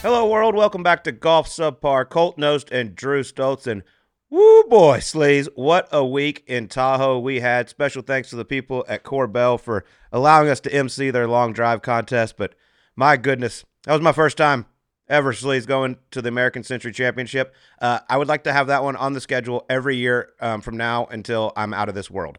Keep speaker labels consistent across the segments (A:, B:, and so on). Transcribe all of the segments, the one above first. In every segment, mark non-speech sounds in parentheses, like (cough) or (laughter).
A: Hello, world. Welcome back to Golf Subpar. Colt Knost and Drew Stoltz. And woo boy, Sleaze, what a week in Tahoe we had. Special thanks to the people at Corbell for allowing us to MC their long drive contest. But my goodness, that was my first time ever, Sleaze, going to the American Century Championship. Uh, I would like to have that one on the schedule every year um, from now until I'm out of this world.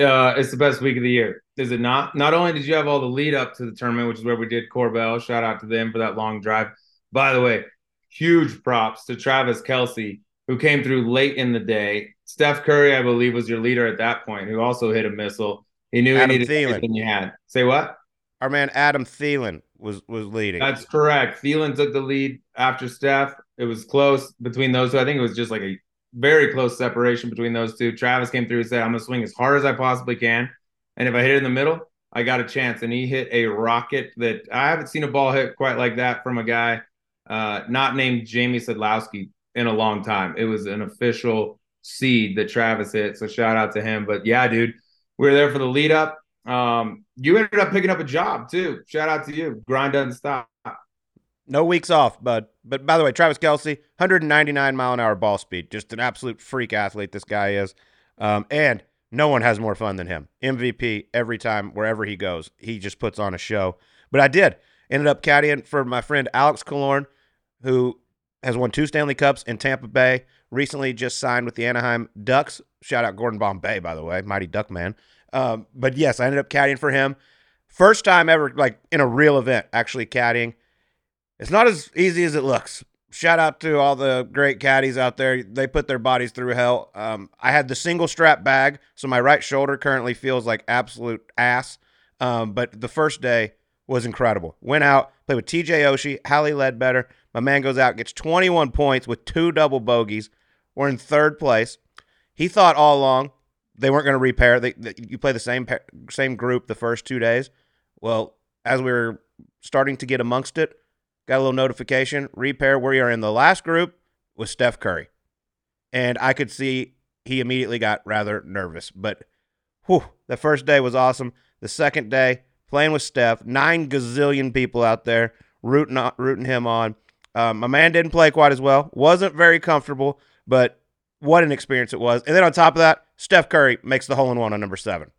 B: Uh, it's the best week of the year, is it not? Not only did you have all the lead up to the tournament, which is where we did Corbell. Shout out to them for that long drive. By the way, huge props to Travis Kelce, who came through late in the day. Steph Curry, I believe, was your leader at that point, who also hit a missile. He knew
A: Adam
B: he needed
A: Thielen.
B: everything you had. Say what?
A: Our man Adam Thielen was was leading.
B: That's correct. Thielen took the lead after Steph. It was close between those two. I think it was just like a very close separation between those two. Travis came through and said, I'm going to swing as hard as I possibly can. And if I hit it in the middle, I got a chance. And he hit a rocket that I haven't seen a ball hit quite like that from a guy uh, not named Jamie Sadlowski in a long time. It was an official seed that Travis hit. So shout out to him. But yeah, dude, we were there for the lead up. Um, you ended up picking up a job too. Shout out to you. Grind doesn't stop.
A: No weeks off, bud. But by the way, Travis Kelce, 199 mile an hour ball speed. Just an absolute freak athlete, this guy is. Um, and no one has more fun than him. MVP every time, wherever he goes. He just puts on a show. But I did. Ended up caddying for my friend Alex Killorn, who has won two Stanley Cups in Tampa Bay. Recently just signed with the Anaheim Ducks. Shout out Gordon Bombay, by the way. Mighty Duck man. Um, but yes, I ended up caddying for him. First time ever, like in a real event, actually caddying. It's not as easy as it looks. Shout out to all the great caddies out there. They put their bodies through hell. Um, I had the single strap bag, so my right shoulder currently feels like absolute ass. Um, but the first day was incredible. Went out, played with TJ Oshie, Hallie Ledbetter. My man goes out, gets 21 points with two double bogeys. We're in third place. He thought all along they weren't going to repair. They, they, you play the same same group the first two days. Well, as we were starting to get amongst it, got a little notification repair. We are in the last group with Steph Curry, and I could see he immediately got rather nervous. But whew, the first day was awesome. The second day playing with Steph, nine gazillion people out there rooting on, rooting him on. Um, my man didn't play quite as well. wasn't very comfortable, but what an experience it was. And then on top of that, Steph Curry makes the hole in one on number seven.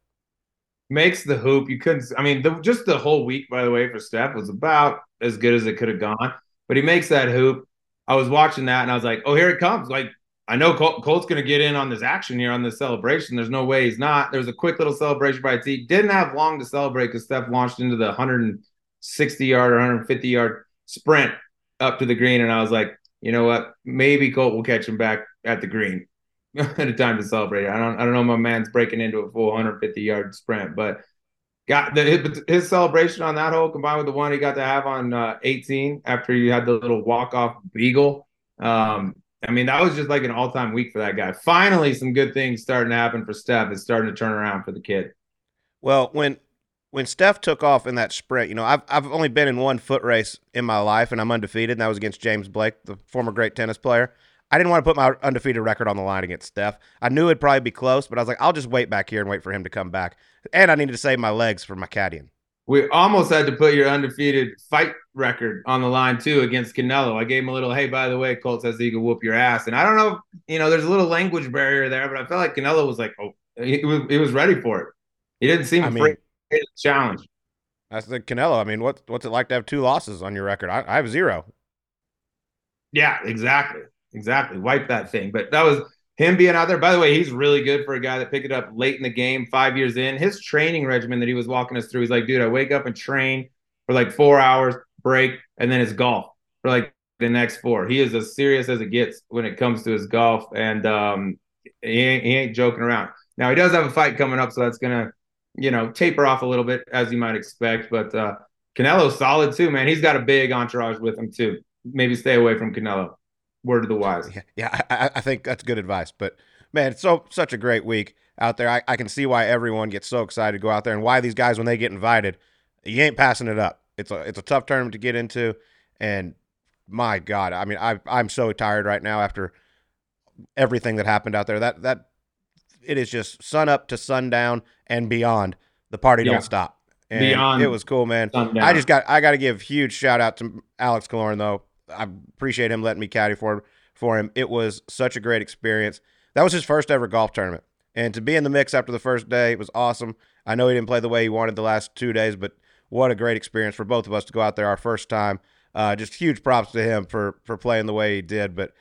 B: Makes the hoop. You couldn't. I mean, the, just the whole week, by the way, for Steph was about as good as it could have gone. But he makes that hoop. I was watching that and I was like, oh, here it comes. Like, I know Col- Colt's going to get in on this action here on this celebration. There's no way he's not. There was a quick little celebration by T. Didn't have long to celebrate because Steph launched into the 160 yard or 150 yard sprint up to the green. And I was like, you know what? Maybe Colt will catch him back at the green (laughs) at a time to celebrate. I don't I don't know. My man's breaking into a full 150 yard sprint, but got the his celebration on that hole combined with the one he got to have on uh, 18 after you had the little walk off beagle. Um, I mean, that was just like an all time week for that guy. Finally, some good things starting to happen for Steph. It's starting to turn around for the kid.
A: Well, when when Steph took off in that sprint, you know, I've I've only been in one foot race in my life, and I'm undefeated, and that was against James Blake, the former great tennis player. I didn't want to put my undefeated record on the line against Steph. I knew it'd probably be close, but I was like, I'll just wait back here and wait for him to come back. And I needed to save my legs for my caddying.
B: We almost had to put your undefeated fight record on the line too against Canelo. I gave him a little, hey, by the way, Colt says he could whoop your ass, and I don't know, you know, there's a little language barrier there, but I felt like Canelo was like, oh, he was, he was ready for it. He didn't seem
A: I
B: afraid
A: mean,
B: of the challenge.
A: I said, Canelo. I mean, what what's it like to have two losses on your record? I, I have zero.
B: Yeah, exactly. Exactly. Wipe that thing. But that was him being out there. By the way, he's really good for a guy that picked it up late in the game, five years in. His training regimen that he was walking us through, he's like, dude, I wake up and train for like four hours, break, and then it's golf for like the next four. He is as serious as it gets when it comes to his golf. And um, he, ain't, he ain't joking around. Now, he does have a fight coming up, so that's to, you know, taper off a little bit as you might expect. But uh, Canelo's solid too, man. He's got a big entourage with him too. Maybe stay away from Canelo word of the wise.
A: Yeah, yeah I, I, think that's good advice. But man, it's so such a great week out there. I, I can see why everyone gets so excited to go out there and why these guys when they get invited, you ain't passing it up. It's a it's a tough tournament to get into, and my God, I mean, I I'm so tired right now after everything that happened out there. That that it is just sun up to sundown and beyond. The party
B: Yeah.
A: don't stop. And
B: Beyond
A: it was cool, man.
B: sundown.
A: I just got I got to give huge shout out to Alex Killorn though. I appreciate him letting me caddy for for him. It was such a great experience. That was his first ever golf tournament, and to be in the mix after the first day it was awesome. I know he didn't play the way he wanted the last two days, but what a great experience for both of us to go out there our first time. Uh, just huge props to him for for playing the way he did. But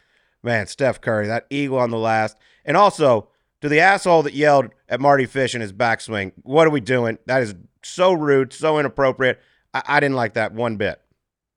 A: man, Steph Curry, that eagle on the last, and also to the asshole that yelled at Mardy Fish in his backswing. What are we doing? That is so rude, so inappropriate. I, I didn't like that one bit.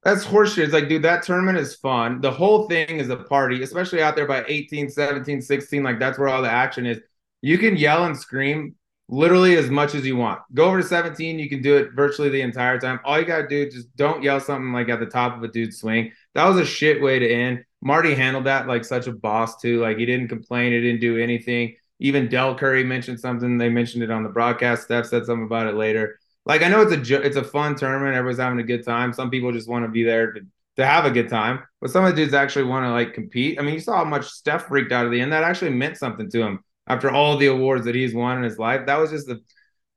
B: That's horseshit. It's like, dude, that tournament is fun. The whole thing is a party, especially out there by 18, 17, 16. Like, that's where all the action is. You can yell and scream literally as much as you want. Go over to 17, you can do it virtually the entire time. All you got to do, just don't yell something like at the top of a dude's swing. That was a shit way to end. Mardy handled that like such a boss, too. Like, he didn't complain, he didn't do anything. Even Dell Curry mentioned something. They mentioned it on the broadcast. Steph said something about it later. Like I know it's a it's a fun tournament. Everyone's having a good time. Some people just want to be there to, to have a good time, but some of the dudes actually want to like compete. I mean, you saw how much Steph freaked out at the end. That actually meant something to him after all the awards that he's won in his life. That was just a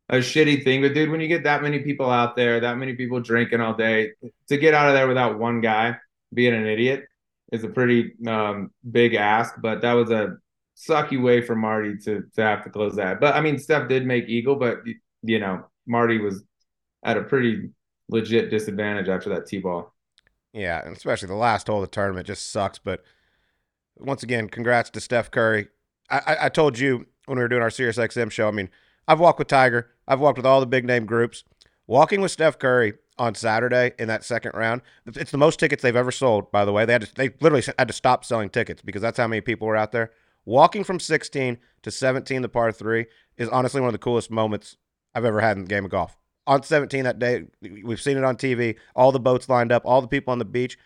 B: a shitty thing. But dude, when you get that many people out there, that many people drinking all day, to get out of there without one guy being an idiot is a pretty um, big ask. But that was a sucky way for Mardy to to have to close that. But I mean, Steph did make eagle, but you know, Mardy was at a pretty legit disadvantage after that T ball.
A: Yeah, and especially the last hole of the tournament just sucks. But once again, congrats to Steph Curry. I, I, I told you when we were doing our Sirius XM show. I mean, I've walked with Tiger. I've walked with all the big name groups. Walking with Steph Curry on Saturday in that second round, it's the most tickets they've ever sold. By the way, they had to, they literally had to stop selling tickets because that's how many people were out there. Walking from 16 to 17, the par three, is honestly one of the coolest moments I've ever had in the game of golf. On 17 that day, we've seen it on TV. All the boats lined up, all the people on the beach.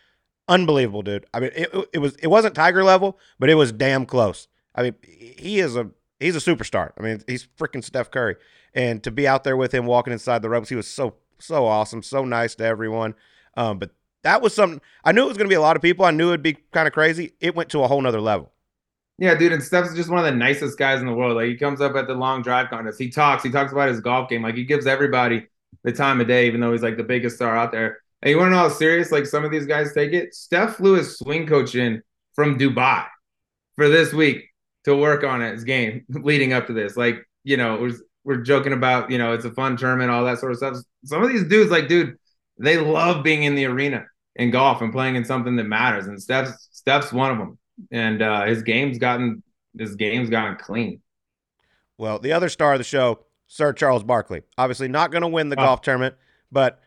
A: Unbelievable, dude. I mean, it, it was it wasn't Tiger level, but it was damn close. I mean, he is a he's a superstar. I mean, he's freaking Steph Curry, and to be out there with him walking inside the ropes, he was so so awesome, so nice to everyone. Um, but that was something I knew it was going to be a lot of people. I knew it'd be kind of crazy. It went to a whole nother level.
B: Yeah, dude, and Steph's just one of the nicest guys in the world. Like he comes up at the long drive contest. He talks. He talks about his golf game. Like he gives everybody the time of day, even though he's like the biggest star out there. And you want to know how serious like some of these guys take it? Steph flew his swing coach in from Dubai for this week to work on his game (laughs) leading up to this. Like, you know, we're, we're joking about, you know, it's a fun tournament, all that sort of stuff. Some of these dudes, like, dude, they love being in the arena in golf and playing in something that matters. And Steph's Steph's one of them. And uh, his game's gotten his game's gotten clean.
A: Well, the other star of the show, Sir Charles Barkley, obviously not going to win the oh. golf tournament, but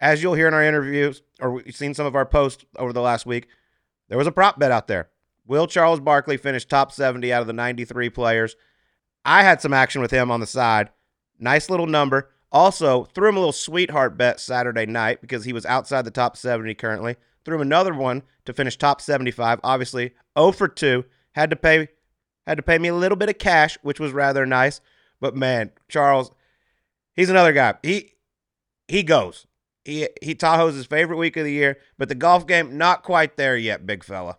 A: as you'll hear in our interviews or we've seen some of our posts over the last week, there was a prop bet out there. Will Charles Barkley finish top 70 out of the 93 players? I had some action with him on the side. Nice little number. Also, threw him a little sweetheart bet Saturday night because he was outside the top 70 currently. Threw another one to finish top 75. Obviously, 0 for 2. Had to pay had to pay me a little bit of cash, which was rather nice. But man, Charles, he's another guy. He he goes. He he Tahoe's his favorite week of the year, but the golf game not quite there yet, big fella.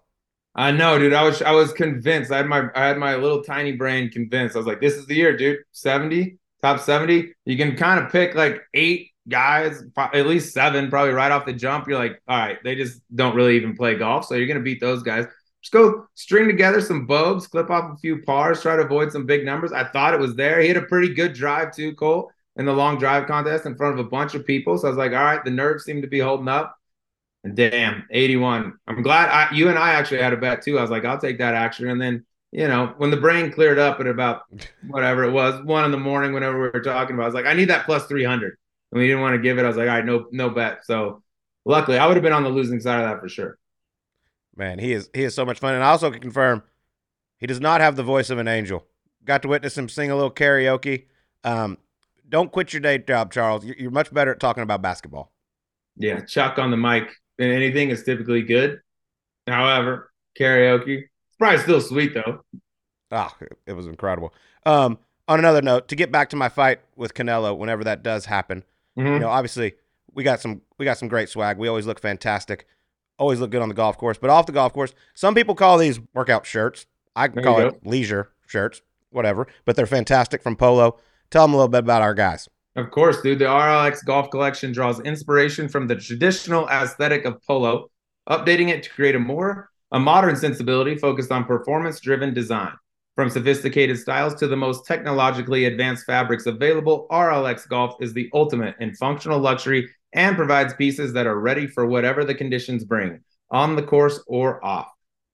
B: I know, dude. I was I was convinced. I had my I had my little tiny brain convinced. I was like, this is the year, dude. 70, top 70. You can kind of pick like eight guys, at least seven, probably right off the jump. You're like, all right, they just don't really even play golf. So you're gonna beat those guys. Just go string together some bogues, clip off a few pars, try to avoid some big numbers. I thought it was there. He had a pretty good drive too, Cole, in the long drive contest in front of a bunch of people. So I was like, all right, the nerves seem to be holding up. And damn, 81. I'm glad I, you and I actually had a bet too. I was like, I'll take that action. And then, you know, when the brain cleared up at about (laughs) whatever it was, one in the morning, whenever we were talking about, I was like, I need that plus 300. And we didn't want to give it. I was like, all right, no, no bet. So luckily, I would have been on the losing side of that for sure.
A: Man, he is he is so much fun. And I also can confirm he does not have the voice of an angel. Got to witness him sing a little karaoke. Um, don't quit your day job, Charles. You're, you're much better at talking about basketball.
B: Yeah, Chuck on the mic and anything is typically good. However, karaoke, it's probably still sweet though.
A: Ah, oh, it was incredible. Um, on another note, to get back to my fight with Canelo, whenever that does happen, mm-hmm. you know, obviously we got some we got some great swag. We always look fantastic, always look good on the golf course. But off the golf course, some people call these workout shirts. I call it leisure shirts, whatever. But they're fantastic from Polo. Tell them a little bit about our guys.
B: Of course, dude. The RLX Golf Collection draws inspiration from the traditional aesthetic of polo, updating it to create a more a modern sensibility focused on performance-driven design. From sophisticated styles to the most technologically advanced fabrics available, RLX Golf is the ultimate in functional luxury and provides pieces that are ready for whatever the conditions bring, on the course or off.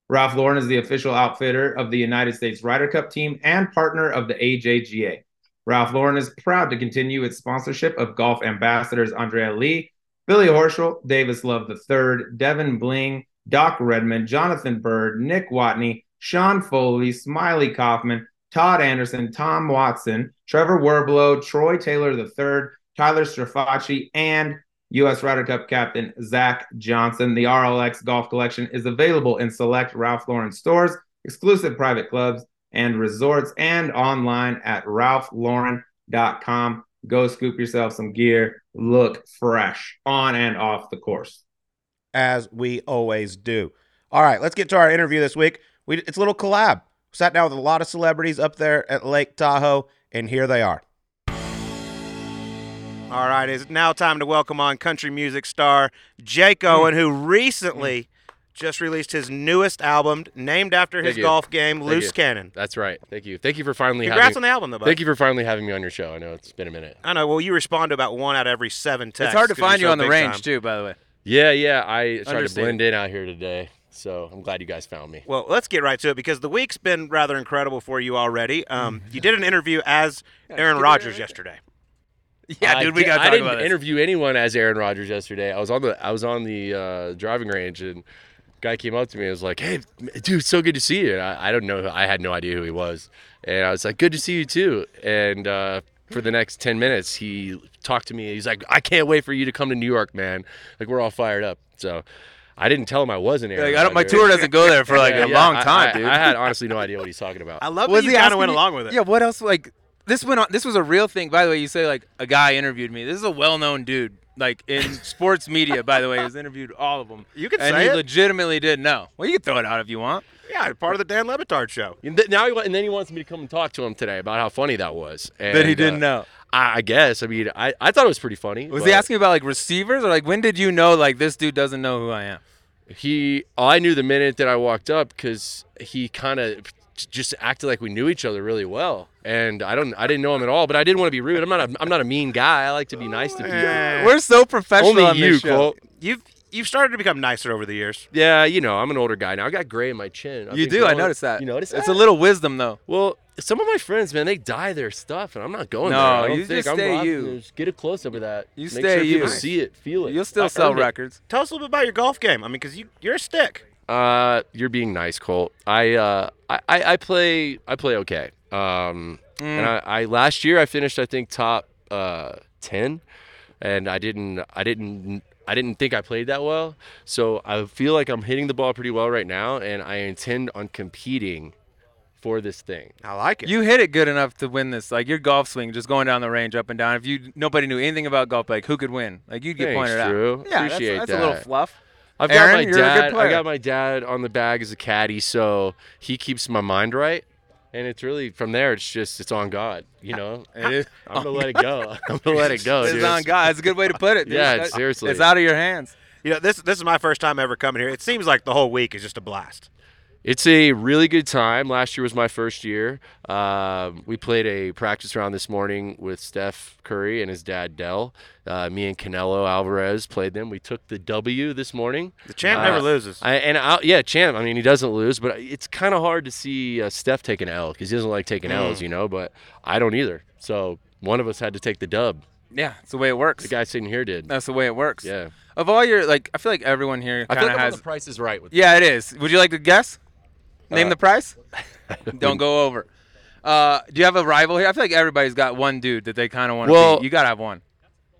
B: Ralph Lauren is the official outfitter of the United States Ryder Cup team and partner of the AJGA. Ralph Lauren is proud to continue its sponsorship of golf ambassadors Andrea Lee, Billy Horschel, Davis Love III, Devon Bling, Doc Redman, Jonathan Byrd, Nick Watney, Sean Foley, Smiley Kaufman, Todd Anderson, Tom Watson, Trevor Werbylo, Troy Taylor III, Tyler Strafaci, and U.S. Ryder Cup captain Zach Johnson. The RLX Golf Collection is available in select Ralph Lauren stores, exclusive private clubs, and resorts, and online at ralphlauren.com. Go scoop yourself some gear. Look fresh on and off the course.
A: As we always do. All right, let's get to our interview this week. We, it's a little collab. Sat down with a lot of celebrities up there at Lake Tahoe, and here they are. All right, it's now time to welcome on country music star Jake hmm. Owen, who recently hmm. just released his newest album named after his
C: Thank you.
A: golf game,
C: Thank
A: Loose
C: you.
A: Cannon.
C: That's right. Thank you. Thank you for finally
A: Congrats
C: having
A: on the album, though, bud.
C: Thank you for finally having me on your show. I know it's been a minute.
A: I know. Well, you respond to about one out of every seven texts.
D: It's hard to
A: 'cause you're
D: find you
A: so
D: on the
A: big
D: range
A: time.
D: too, by the way.
C: Yeah, yeah. I tried to
D: Understated.
C: blend in out here today, so I'm glad you guys found me.
A: Well, let's get right to it because the week's been rather incredible for you already. Um,
C: Mm-hmm.
A: you did an interview as Aaron Rodgers yesterday.
D: Yeah,
C: I
D: dude, we gotta
C: I didn't
D: about this.
C: interview anyone as Aaron Rodgers yesterday. I was on the I was on the uh, driving range and guy came up to me and was like, "Hey, dude, so good to see you." And I, I don't know. I had no idea who he was, and I was like, "Good to see you too." And uh, for the next ten minutes, he talked to me. He's like, "I can't wait for you to come to New York, man. Like we're all fired up." So. I didn't tell him I wasn't Aaron.
D: Like, I don't, my tour doesn't go there for like (laughs)
C: Yeah,
D: a
C: yeah,
D: long time,
C: I,
D: dude.
C: I had honestly no idea what he's talking about.
A: I love
D: was
A: that you
D: he
A: kind of went
D: you-
A: along with it.
D: Yeah, what else? Like this went on. This was a real thing. By the way, you say like a guy interviewed me. This is a well-known dude, like in sports media. By the way, he's interviewed all of them.
A: You can
D: and
A: say
D: he
A: it.
D: legitimately didn't know. Well, you can throw it out if you want.
A: Yeah, part of the Dan Le Batard show.
C: And th- now he, wa- and then he wants me to come and talk to him today about how funny that was. And,
D: That he didn't
C: uh,
D: know.
C: I, I guess. I mean, I, I thought it was pretty funny.
D: Was
C: but
D: he asking about like receivers or like when did you know like this dude doesn't know who I am?
C: He, I knew the minute that I walked up because he kind of just acted like we knew each other really well, and I don't, I didn't know him at all. But I didn't want to be rude. I'm not, a, I'm not a mean guy. I like to be nice to people.
D: We're so professional
C: Only
D: on
C: you,
D: this show.
C: Colt.
A: you've you've started to become nicer over the years.
C: Yeah, you know, I'm an older guy now. I got gray in my chin. I've
D: You
C: been
D: do. I
C: growing-
D: noticed that.
C: You notice that?
D: It's a little wisdom though.
C: Well, some of my friends, man, they dye their stuff, and I'm not going
D: No,
C: there. I don't
D: you
C: think
D: just
C: I'm
D: stay
C: rocking
D: you.
C: this. Get a close up of that.
D: You
C: Make
D: stay
C: sure people
D: you.
C: see it, feel it.
D: You'll still
C: I
D: sell
C: earned it.
D: records.
A: Tell us a little bit about your golf game. I mean, because you you're a stick.
C: Uh, you're being nice, Colt. I uh, I, I I play I play okay. Um,
D: Mm.
C: and I, I last year I finished I think top uh ten, and I didn't I didn't I didn't think I played that well. So I feel like I'm hitting the ball pretty well right now, and I intend on competing for this thing.
A: I like it.
D: You hit it good enough to win this. Like your golf swing, just going down the range, up and down. If you nobody knew anything about golf, like who could win? Like you'd get
C: Thanks,
D: pointed out.
C: Drew.
D: Yeah,
C: Appreciate
D: that's, that's a little fluff.
C: I've
D: Aaron,
C: got my dad. I got my dad on the bag as a caddy, so he keeps my mind right. And it's really from there. It's just it's on God, you know. (laughs)
D: Is. (laughs) (laughs)
C: I'm gonna let it go. I'm gonna let it go,
D: It's
C: dude.
D: on God. It's a good way to put it. dude.
C: Yeah, seriously.
D: It's out of your hands.
A: You know, this this is my first time ever coming here. It seems like the whole week is just a blast.
C: It's a really good time. Last year was my first year. Um, we played a practice round this morning with Steph Curry and his dad Dell. Uh, me and Canelo Alvarez played them. We took the W this morning.
A: The champ
C: Uh,
A: never loses.
C: I, and I, yeah, champ. I mean, he doesn't lose, but it's kind of hard to see uh, Steph take an L because he doesn't like taking L's, you know. But I don't either. So one of us had to take the dub.
D: Yeah, it's the way it works.
C: The guy sitting here did.
D: That's the way it works.
C: Yeah.
D: Of all your like, I feel like everyone here kind of
C: like I'm on
D: has.
C: the price is right with
D: Yeah, it is. Would you like to guess? Name
C: Uh,
D: the price. (laughs) Don't go over. Uh, do you have a rival here? I feel like everybody's got one dude that they kind of want to
C: Well-
D: beat. You gotta have one.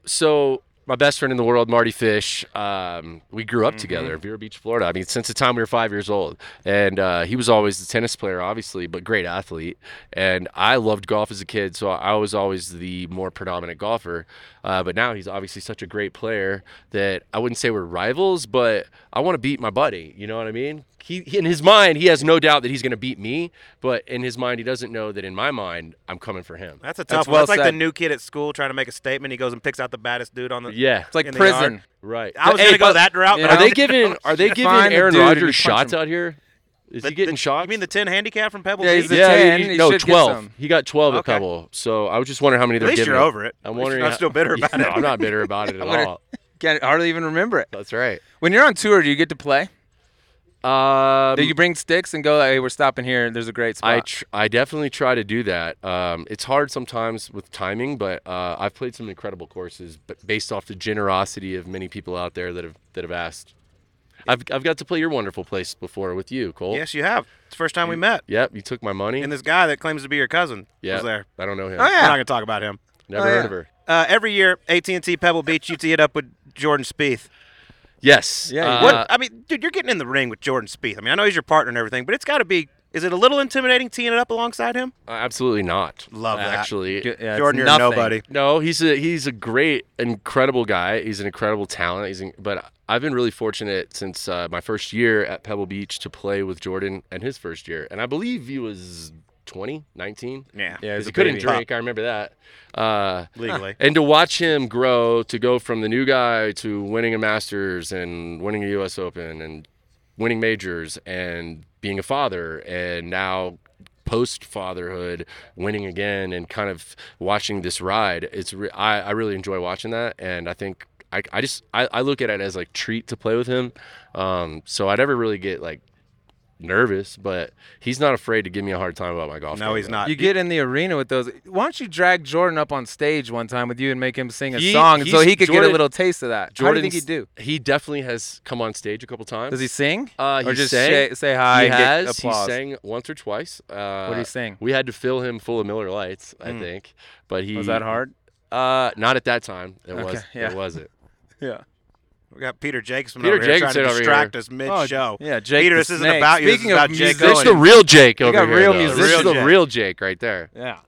C: so
E: my best friend in the world, Mardy Fish. Um, we grew up
A: Mm-hmm.
E: together in Vero Beach, Florida. I mean, since the time we were five years old, and uh, he was always the tennis player, obviously, but great athlete. And I loved golf as a kid, so I was always the more predominant golfer. Uh, but now he's obviously such a great player that I wouldn't say we're rivals, but I want to beat my buddy. You know what I mean? He, he- in his mind, he has no doubt that he's going to beat me, but in his mind, he doesn't know that in my mind, I'm coming for him.
A: That's a
D: That's
A: tough one.
D: well
A: That's like the new kid at school trying to make a statement. He goes and picks out the baddest dude on the.
E: Yeah,
D: It's like prison.
E: right.
A: I was
E: Hey,
A: gonna go that route,
D: you
A: but
D: know,
E: Are they (laughs) giving Are they giving
D: the
E: Aaron
D: dude
E: Rodgers shots
D: him.
E: out here? Is
A: the-
E: he getting
A: the-
E: shots?
A: You mean the ten handicap from Pebble
D: Yeah,
A: Beach?
D: he's the
E: yeah,
D: 10,
E: he-
D: he
E: no,
D: should get
E: twelve.
D: some.
E: He got twelve at Pebble. So I was just wondering how many
A: At
E: they're
A: least
E: giving.
A: you're
E: him.
A: over it.
E: I'm
A: At
E: wondering.
A: you're not
E: how-
A: still bitter (laughs) about
E: no,
A: it.
E: No, I'm not bitter about it (laughs) at all.
D: Can't hardly even remember it.
E: That's right.
D: When you're on tour, do you get to play?
E: Um,
D: Do you bring sticks and go "Hey, we're stopping here. There's a great spot."
E: I tr- I definitely try to do that. Um, it's hard sometimes with timing, but uh, I've played some incredible courses, but based off the generosity of many people out there that have that have asked. I've I've got to play your wonderful place before with you, Cole.
A: Yes, you have. It's the first time we met.
E: Yep. You took my money.
A: And this guy that claims to be your cousin
E: yeah.
A: was there.
E: I don't know him.
D: Oh,
A: We're
D: yeah.
A: not going to talk about him.
E: Never
D: Oh,
E: heard
D: yeah.
E: of her.
A: Uh, every year, AT&T Pebble Beach, you tee it up with Jordan Spieth.
E: Yes.
D: Yeah,
E: Uh.
A: What? I mean, dude, you're getting in the ring with Jordan Spieth. I mean, I know he's your partner and everything, but it's got to be. Is it a little intimidating teeing it up alongside him?
E: Absolutely not.
A: Love that.
E: Actually,
D: Yeah,
A: Jordan, you're
D: nothing.
A: nobody.
E: No, he's a he's a great, incredible guy. He's an incredible talent. He's in, but I've been really fortunate since uh, my first year at Pebble Beach to play with Jordan and his first year, and I believe he was 20, 19.
A: Yeah,
D: Yeah,
E: Because he couldn't
D: baby.
E: drink. I remember that. Uh,
A: legally.
E: and to watch him grow to go from the new guy to winning a Masters and winning a U.S. Open and winning majors and being a father and now post fatherhood winning again and kind of watching this ride it's re- I, I really enjoy watching that and i think i, I just I, I look at it as like treat to play with him um, so i never really get like nervous but he's not afraid to give me a hard time about my golf
A: No,
E: game,
A: he's
E: though.
A: not.
D: You get in the arena with those. Why don't you drag Jordan up on stage one time with you and make him sing a
E: He-
D: song so he could get a little taste of that? How do think he'd do?
E: he definitely has come on stage a couple times
D: Does he sing?
E: Uh,
D: or just
E: sang.
D: say, say hi
E: he has.
D: get
E: He sang once or twice. Uh,
D: what did he sing?
E: We had to fill him full of Miller Lights, I
A: Mm.
E: think. But he
D: Was that hard?
E: Uh, not at that time. It
D: Okay,
E: was.
D: yeah.
E: It wasn't. (laughs)
D: Yeah.
A: We got Peter Jacobsen
E: Peter
A: over here
E: Jacobsen
A: trying to distract us mid-show.
D: Oh, yeah, Jake
A: Peter, this isn't about you. This is
D: Speaking
A: about Jake
E: This is the real Jake over
D: got
E: here.
D: real.
E: This is the
A: Real Jake.
E: right there.
D: Yeah.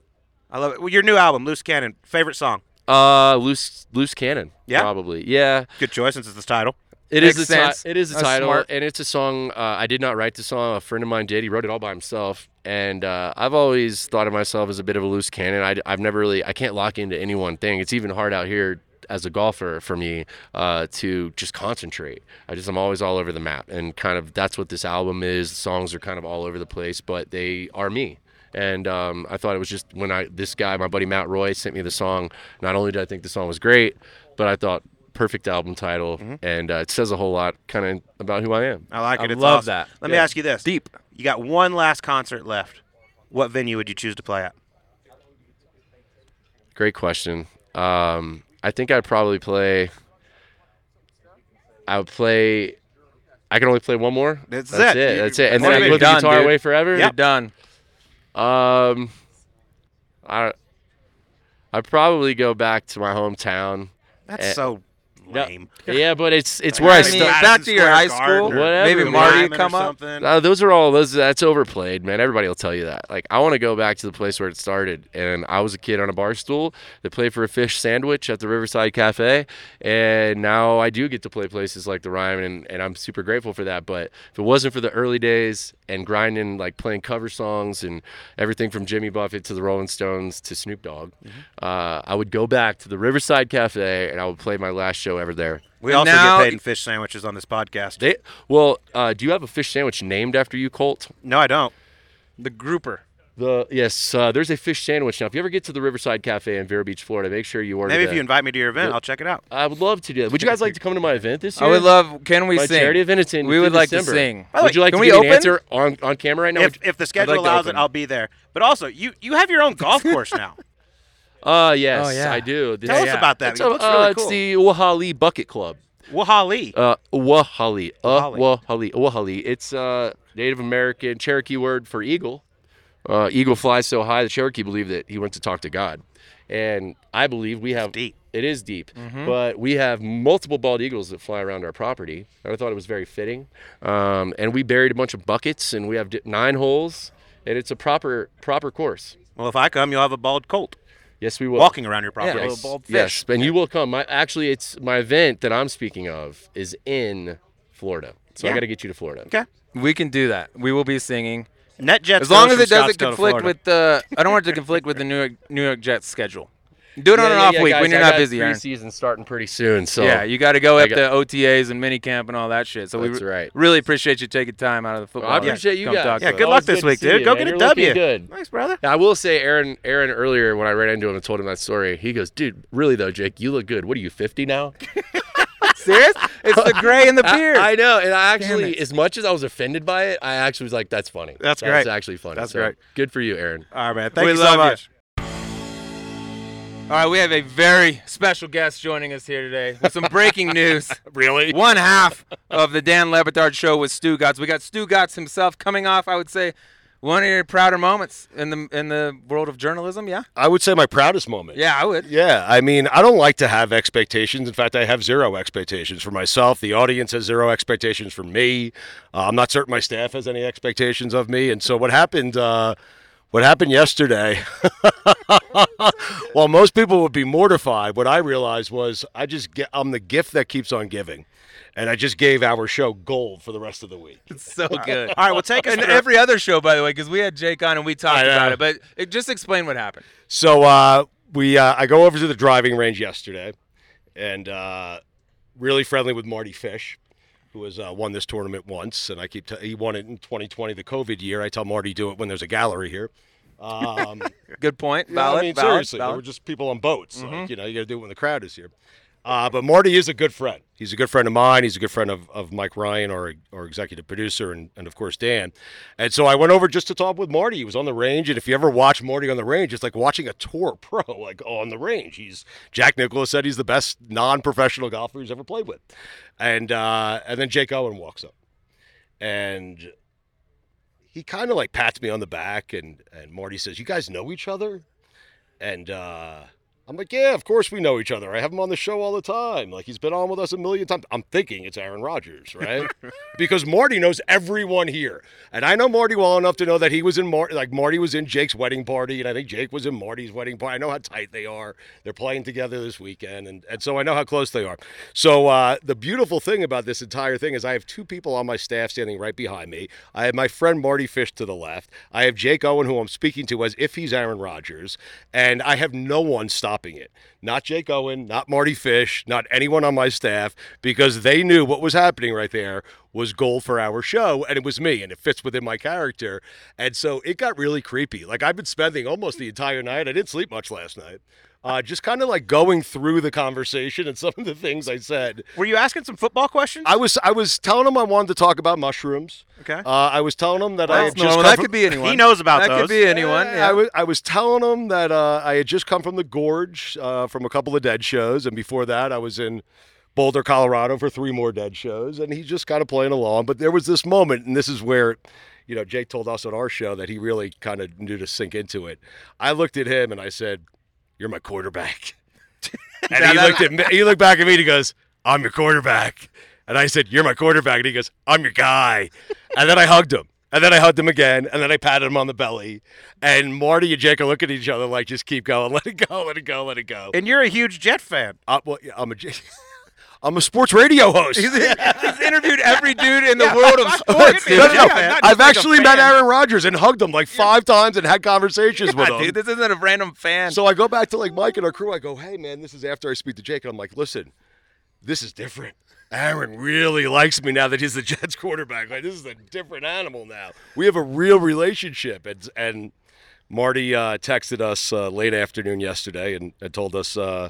A: I love it. Well, your new album, Loose Cannon. Favorite song?
E: Uh, loose loose cannon.
A: Yeah?
E: Probably. Yeah.
A: Good choice since it's the title.
E: It is
D: Makes
E: the ti- it is the title,
D: smart.
E: and it's a song. Uh, I did not write the song. A friend of mine did. He wrote it all by himself, and uh, I've always thought of myself as a bit of a loose cannon. I, have never really. I can't lock into any one thing. It's even hard out here as a golfer for me uh, to just concentrate. I just I'm always all over the map, and kind of that's what this album is. The songs are kind of all over the place, but they are me. And um, I thought it was just when I this guy, my buddy Matt Roy, sent me the song. Not only did I think the song was great, but I thought perfect album title, and uh, it says a whole lot, kind of about who I am.
A: I like it.
D: I
A: it's
D: love
A: awesome.
D: that.
A: Let me ask you this.
D: Deep.
A: You got one last concert left. What venue would you choose to play at?
E: Great question. Um, I think I'd probably play. I would play. I can only play one more.
A: That's
E: That's
A: it.
E: it. That's it. And then I
A: it.
E: put the guitar
D: dude.
E: away forever.
D: You're done.
E: Um, I. I'd probably go back to my hometown.
A: That's
E: Eh,
A: so
E: no.
A: lame.
E: Yeah, but it's it's
A: Like,
E: where I
A: I
D: mean,
A: mean,
E: started.
D: back to your
A: Square
D: high school.
E: Whatever,
D: Maybe.
A: Mardy
D: would come up.
A: something.
E: Uh, those are all those. That's overplayed, man. Everybody will tell you that. Like, I want to go back to the place where it started, and I was a kid on a bar stool that played for a fish sandwich at the Riverside Cafe, and now I do get to play places like the Ryman, and, and I'm super grateful for that. But if it wasn't for the early days and grinding, like playing cover songs and everything from Jimmy Buffett to the Rolling Stones to Snoop Dogg, uh, I would go back to the Riverside Cafe and I would play my last show ever there.
A: We
D: And
A: also
D: now-
A: get paid in fish sandwiches on this podcast.
E: They well, uh, do you have a fish sandwich named after you, Colt?
A: no, I don't.
D: The grouper.
E: The yes, uh, there's a fish sandwich now. If you ever get to the Riverside Cafe in Vero Beach, Florida, make sure you order. It.
A: Maybe if you invite me to your event,
E: The-
A: I'll check it out.
E: I would love to do that. Would you guys like to come to my event this year?
D: I would love. Can we
E: my
D: sing?
E: charity event. It's in
D: We would like to sing.
A: By the
E: Would you like
D: can
E: to
D: we
E: give me
D: open?
E: an answer on, on camera right now?
A: If, if the schedule
D: like
A: allows it. I'll be there. But also, you you have your own (laughs) golf course now.
E: uh yes,
D: Oh, yeah.
E: I do. This-
A: Tell us
D: yeah.
A: about that.
E: It's,
A: It
E: a-
A: looks
E: uh,
A: really
E: it's the Wahali Bucket Club.
A: Wahali.
E: Uh, Wahali. Uh,
A: Wahali.
E: Wahali. Wahali. It's a Native American Cherokee word for eagle. Uh, eagle flies so high, the Cherokee believe that he went to talk to God. And I believe we have
A: Deep.
E: It is deep,
D: Mhm.
E: but we have multiple bald eagles that fly around our property. And I thought it was very fitting. Um, and we buried a bunch of buckets, and we have nine holes, and it's a proper proper course.
A: Well, if I come, you'll have a bald colt
E: Yes, we will.
A: walking around your property.
D: Yeah, a
E: Yes,
D: little bald fish.
E: yes, and you will come. My, actually, it's my event that I'm speaking of is in Florida, so I got to get you to Florida.
A: Okay.
D: We can do that. We will be singing.
A: NetJets
D: As long as it doesn't
A: Scottsdale
D: conflict with the, I don't want it to conflict with the New York New York Jets schedule. Do it on an
E: yeah,
D: off
E: yeah,
D: week
E: guys,
D: when you're
E: I
D: not busy, Aaron.
E: Preseason starting pretty soon, so
D: yeah, you got to go
E: I
D: at
E: got-
D: the OTAs and mini camp and all that shit. So
E: That's
D: we
E: right.
D: really appreciate you taking time out of the football.
E: I appreciate you guys.
A: Yeah, good
D: us.
A: luck this
E: good
A: week, dude.
E: see
A: Go
E: you,
A: get
E: man.
A: a
E: You're
A: W.
E: Good.
A: Thanks, brother.
E: I will say, Aaron. Aaron earlier when I ran into him and told him that story, he goes, "Dude, really though, Jake, you look good. What are you, 50 now?" (laughs)
D: Serious? It's the gray and the (laughs) beard.
E: I, I know, and I actually, as much as I was offended by it, I actually was like, "That's funny.
A: That's
E: That's
A: great.
E: actually funny.
A: That's
E: So,
A: great.
E: Good for you, Aaron.
A: All right, man. Thank
D: We
A: you so
D: love you.
A: much.
D: All right, we have a very special guest joining us here today with some breaking (laughs) news.
E: Really?
D: One half of the Dan Le Batard show with Stugotz. We got Stugotz himself coming off, I would say, one of your prouder moments in the in the world of journalism. Yeah,
C: I would say my proudest moment.
D: yeah, I would.
C: Yeah, I mean, I don't like to have expectations. In fact, I have zero expectations for myself. The audience has zero expectations for me. Uh, I'm not certain my staff has any expectations of me. And so, what happened? Uh, what happened yesterday? (laughs) While most people would be mortified, what I realized was I just get I'm the gift that keeps on giving, and I just gave our show gold for the rest of the week.
D: It's so good.
A: All right, well, take us
D: And
A: through-
D: every other show, by the way, because we had Jake on and we talked about it. But it, just explain what happened.
C: So uh, we uh, I go over to the driving range yesterday, and uh, really friendly with Mardy Fish, who has uh, won this tournament once, and I keep t- he won it in 2020, the COVID year. I tell Mardy do it when there's a gallery here. Um, (laughs)
D: Good point.
C: yeah,
D: Valid.
C: I mean,
D: valid,
C: seriously, there
D: valid.
C: were just people on boats. Like, you know, you got to do it when the crowd is here. Uh, but Mardy is a good friend. He's a good friend of mine. He's a good friend of, of Mike Ryan, our, our executive producer, and, and of course Dan. And so I went over just to talk with Mardy. He was on the range, and if you ever watch Mardy on the range, it's like watching a tour (laughs) pro, like on the range. He's Jack Nicklaus said he's the best non-professional golfer he's ever played with, and uh, and then Jake Owen walks up, and he kind of like pats me on the back, and and Mardy says, "You guys know each other?" And uh, I'm like, yeah, of course we know each other. I have him on the show all the time. Like he's been on with us a million times. I'm thinking it's Aaron Rodgers, right? (laughs) because Mardy knows everyone here, and I know Mardy well enough to know that he was in Mar- like Mardy was in Jake's wedding party, and I think Jake was in Mardy's wedding party. I know how tight they are. They're playing together this weekend, and and so I know how close they are. So uh, the beautiful thing about this entire thing is I have two people on my staff standing right behind me. I have my friend Mardy Fish to the left. I have Jake Owen, who I'm speaking to as if he's Aaron Rodgers, and I have no one stopping it. Not Jake Owen, not Mardy Fish, not anyone on my staff, because they knew what was happening right there was gold for our show, and it was me, and it fits within my character. And so it got really creepy. Like I've been spending almost the entire night. I didn't sleep much last night. Uh, just kind of like going through the conversation and some of the things I said.
A: Were you asking some football questions?
C: I was I was telling him I wanted to talk about mushrooms.
A: okay.
C: Uh, I was telling him that I had
D: no,
C: just
D: well,
C: come
D: that
C: from-
D: could be anyone.
A: he knows about
D: that
A: those.
D: could be anyone. Yeah.
C: I was I was telling him that uh, I had just come from the Gorge uh, from a couple of Dead shows, and before that I was in Boulder, Colorado for three more Dead shows, and he's just kind of playing along. But there was this moment, and this is where. You know, Jake told us on our show that he really kind of knew to sink into it. I looked at him and I said, "You're my quarterback." (laughs) and he looked at me, he looked back at me and he goes, "I'm your quarterback." And I said, "You're my quarterback." And he goes, "I'm your guy." And then I hugged him. And then I hugged him again, and then I patted him on the belly. And Mardy and Jake are looking at each other like, just keep going, (laughs) let it go, let it go, let it go.
A: and you're a huge Jet fan.
C: Uh, well, yeah, I'm a, (laughs) I'm a sports radio host.
D: He's interviewed (laughs) every dude in the world of sports.
C: No,
D: dude.
C: no, no.
A: Yeah,
C: I've
A: like
C: actually met. Aaron Rodgers and hugged him like five times and had conversations with him.
D: dude, this isn't a random fan.
C: So I go back to like Mike and our crew. I go, hey man, this is after I speak to Jake, and I'm like, listen, this is different. Aaron really likes me now that he's the (laughs) Jets quarterback. Like this is a different animal now. We have a real relationship, and and Mardy uh, texted us uh, late afternoon yesterday and, and told us. Uh,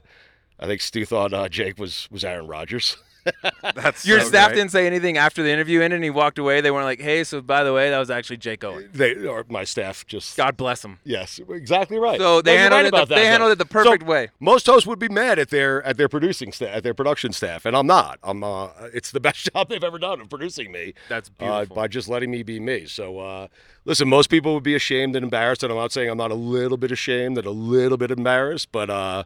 C: I think Stu thought uh, Jake was was Aaron Rodgers. (laughs)
A: That's
D: Your
A: so
D: staff
A: great.
D: didn't say anything after the interview ended and he walked away. They weren't like, hey, so by the way, that was actually Jake Owen.
C: They or my staff just
D: God bless them.
C: yes, exactly right.
D: So they
C: No,
D: handled
C: right
D: it. The,
C: that,
D: they
C: though.
D: handled it the
C: So,
D: perfect way.
C: Most hosts would be mad at their at their producing staff, at their production staff, and I'm not. I'm. Uh, it's the (laughs) best job they've ever done of producing me.
D: That's
C: Uh,
D: beautiful.
C: by just letting me be me. So, uh, listen, most people would be ashamed and embarrassed, and I'm not saying I'm not a little bit ashamed and a little bit embarrassed, but uh,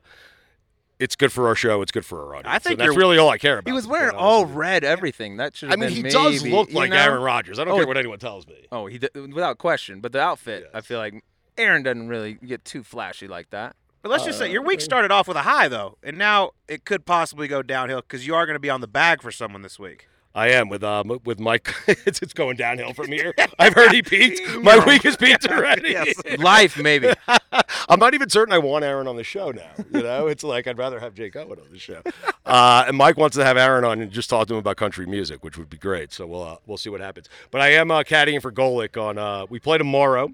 C: it's good for our show. It's good for our audience.
A: I think
C: and that's really all I care about.
D: He was wearing all red everything. That should
C: I mean,
D: been
C: he does look like
D: know?
C: Aaron Rodgers. I don't
D: Oh,
C: care what anyone tells me.
D: Oh, he d- without question. But the outfit, I feel like Aaron doesn't really get too flashy like that.
A: But let's just say your week uh, started off with a high though, and now it could possibly go downhill because you are going to be on the bag for someone this week.
C: I am with um with Mike. (laughs) it's, it's going downhill from here. I've heard he peaked. My (laughs) week has peaked already.
A: Yes.
D: Life, maybe. (laughs)
C: I'm not even certain I want Aaron on the show now. You know, it's like I'd rather have Jake Owen on the show. Uh, and Mike wants to have Aaron on and just talk to him about country music, which would be great. So we'll uh, we'll see what happens. But I am uh, caddying for Golic on. Uh, we play tomorrow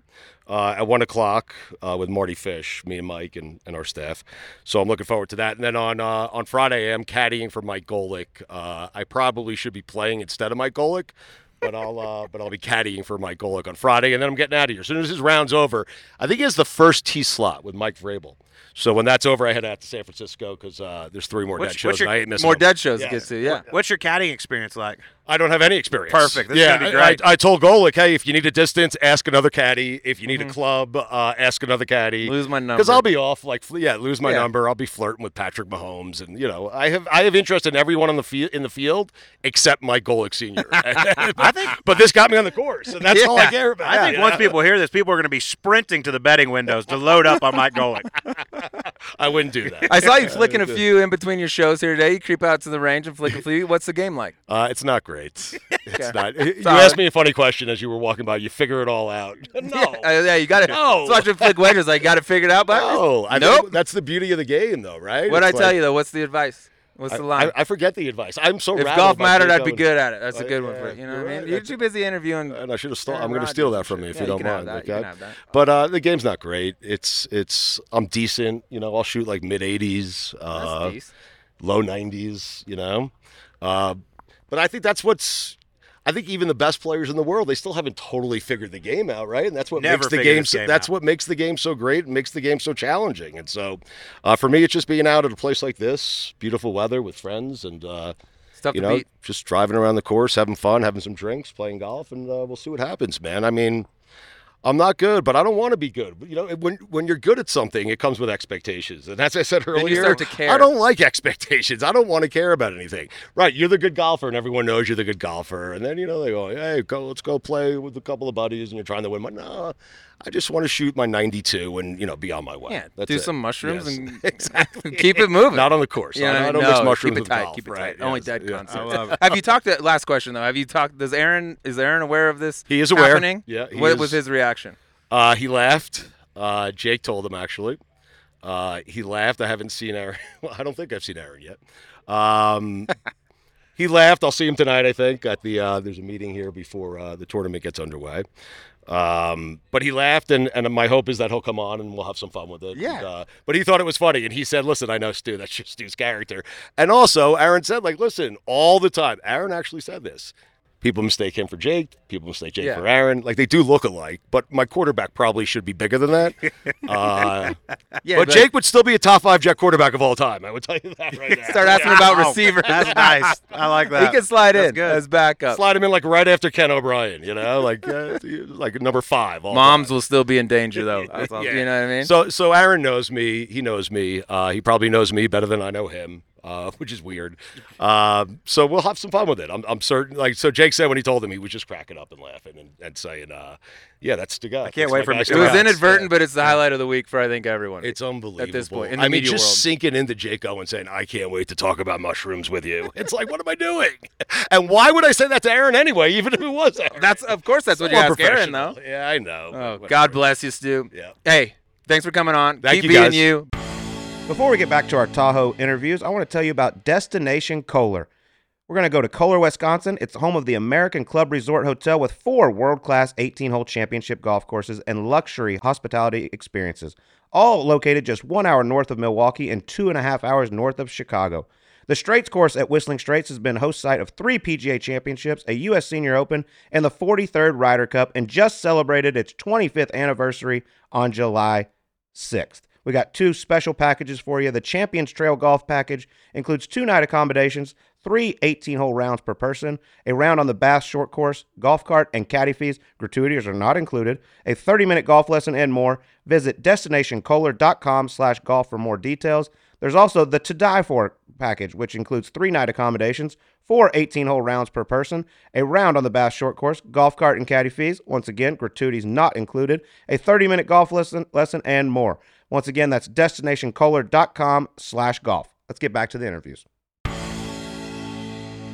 C: uh, at one o'clock uh, with Mardy Fish, me and Mike and, and our staff. So I'm looking forward to that. And then on uh, on Friday, I am caddying for Mike Golic. Uh, I probably should be playing instead of Mike Golic. but I'll uh, (laughs) but I'll be caddying for Mike Golic on Friday, and then I'm getting out of here. As soon as his round's over, I think he has the first tee slot with Mike Vrabel. So when that's over, I head out to San Francisco because uh, there's three more
A: What's-
C: dead shows.
A: what's your-
C: and I ain't missing
D: More
C: them.
D: dead shows
C: Yeah.
D: to get to. Yeah.
A: What's your caddying experience like?
C: I don't have any experience.
A: Perfect. This is
C: yeah,
A: gonna be
C: I-
A: great.
C: I, I told Golic, hey, if you need a distance, ask another caddy. If you need a club, uh, ask another caddy.
D: Mm-hmm. Lose my number.
C: Because I'll be off, like, yeah, lose my
D: Yeah.
C: number. I'll be flirting with Patrick Mahomes, and you know, I have I have interest in everyone on the field in the field except Mike Golic Senior. (laughs) (laughs) I think, but this got me on the course, and that's all I care about.
A: I think
C: you
A: once people hear this, people are going to be sprinting to the betting windows to load up on Mike Golic. (laughs)
C: I wouldn't do that.
D: I saw you flicking a few in between your shows here today. You creep out to the range and flick a few. What's the game like?
C: Uh, it's not great. (laughs) It's
D: Okay.
C: not. You
D: Solid.
C: asked me a funny question as you were walking by. You figure it all out. (laughs) No.
D: Uh, yeah, you got to.
C: No.
D: So watching flick wedges, like got it out. But
C: No, I
D: Nope.
C: think that's the beauty of the game, though, right?
D: what I
C: It's
D: tell
C: like-
D: you though? What's the advice? What's the
C: I,
D: line?
C: I, I forget the advice. I'm so
D: if
C: rattled
D: golf
C: by
D: mattered, I'd be good at it. That's a good one
C: yeah,
D: for you. You know
C: you're
D: what I
C: right.
D: mean? You're too busy interviewing.
C: And I should have stole.
D: Aaron
C: I'm going to
D: Rodgers
C: steal
D: and
C: that from
D: shit.
C: you if
D: Yeah,
C: you
D: you
C: don't
D: can have
C: mind.
D: that. You
C: okay?
D: can have that.
C: But uh, the game's not great. It's it's I'm decent. You know, I'll shoot like mid 80s, uh, low 90s. You know, uh, but I think that's what's. I think even the best players in the world, they still haven't totally figured the game out, right? And that's what
A: Never
C: makes the
A: figured
C: game.
A: this
C: So,
A: game
C: that's
A: out.
C: what makes the game so great and makes the game so challenging. And so, uh, for me, it's just being out at a place like this, beautiful weather with friends, and uh,
D: Stuff
C: you
D: to
C: know,
D: beat.
C: just driving around the course, having fun, having some drinks, playing golf, and uh, we'll see what happens, man. I mean, I'm not good, but I don't want to be good. You know, when when you're good at something, it comes with expectations, and as I said earlier,
D: start to care.
C: I don't like expectations. I don't want to care about anything. Right? You're the good golfer, and everyone knows you're the good golfer, and then you know they go, "Hey, go, let's go play with a couple of buddies," and you're trying to win. My no, I just want to shoot my 92 and you know be on my way.
D: Yeah,
C: That's
D: do
C: it.
D: some mushrooms
C: Yes.
D: and (laughs)
C: exactly
D: keep it moving.
C: Not on the course.
D: Yeah,
C: I, I don't
D: no,
C: mix mushrooms
D: keep it tight.
C: golf,
D: keep it
C: right?
D: tight. Only dead
C: yeah.
D: concepts. (laughs)
A: I love it.
D: Have you talked? To, last question though. Have you talked? Does Aaron? Is Aaron aware of this?
C: He is aware.
D: Happening?
C: Yeah, he
D: What
C: is.
D: was his reaction?
C: Uh, he laughed. Uh, Jake told him actually. Uh, he laughed. I haven't seen Aaron. (laughs) Well, I don't think I've seen Aaron yet. Um, he laughed. I'll see him tonight. I think at the uh, there's a meeting here before uh, the tournament gets underway. Um, but he laughed, and, and my hope is that he'll come on and we'll have some fun with it.
D: Yeah.
C: And, uh, but he thought it was funny, and he said, "Listen, I know Stu. That's just Stu's character." And also, Aaron said, "Like, listen, all the time." Aaron actually said this. People mistake him for Jake. People mistake Jake
D: Yeah.
C: for Aaron. Like they do look alike, but my quarterback probably should be bigger than that. (laughs) Uh,
D: Yeah,
C: but Jake would still be a top five Jet quarterback of all time. I would tell you that right (laughs) now.
D: start asking about
A: Wow.
D: receivers.
A: That's nice. I like (laughs) that.
D: He can slide
A: That's
D: in
A: good.
D: as backup.
C: Slide him in like right after Ken O'Brien, you know, like uh, like number five. all
D: Moms
C: time.
D: will still be in danger though.
C: Yeah.
D: You know what I mean?
C: So so Aaron knows me. He knows me. Uh, he probably knows me better than I know him, uh, (laughs) which is weird. Uh, so we'll have some fun with it. I'm, I'm certain. Like so, Jake said when he told him, he was just cracking up and laughing and, and saying, uh, "Yeah, that's the guy." I
A: can't wait for him
D: it was
A: out.
D: inadvertent, but it's the highlight of the week for I think everyone.
C: It's unbelievable At this
D: point, in the
C: I mean,
D: media
C: just
D: world.
C: sinking into Jake Owen saying, "I can't wait to talk about mushrooms with you." (laughs) It's like, what am I doing? And why would I say that to Aaron anyway, even if it was Aaron?
D: That's of course that's what
C: So
D: you ask Aaron though.
C: Yeah, I know.
D: Oh, God bless you, Stu.
C: Yeah.
D: Hey, thanks for coming on.
C: Thank
D: Keep
C: you,
D: being
C: guys.
D: you.
A: Before we get back to our Tahoe interviews, I want to tell you about Destination Kohler. We're going to go to Kohler, Wisconsin. It's home of the American Club Resort Hotel with four world class 18 hole championship golf courses and luxury hospitality experiences, all located just one hour north of Milwaukee and two and a half hours north of Chicago. The Straits course at Whistling Straits has been host site of three PGA championships, a U.S. Senior Open, and the 43rd Ryder Cup, and just celebrated its 25th anniversary on July 6th. We got two special packages for you. The Champions Trail Golf Package includes two night accommodations, three 18 hole rounds per person, a round on the Bass Short Course, golf cart, and caddy fees. Gratuities are not included. A 30 minute golf lesson and more. Visit destinationkohler.com slash golf for more details.
F: There's also the To Die For package, which includes three night accommodations, four 18 hole rounds per person, a round on the Bass Short Course, golf cart and caddy fees. Once again, gratuities not included, a 30 minute golf lesson, lesson, and more. Once again, that's destinationkohler.com slash golf. Let's get back to the interviews.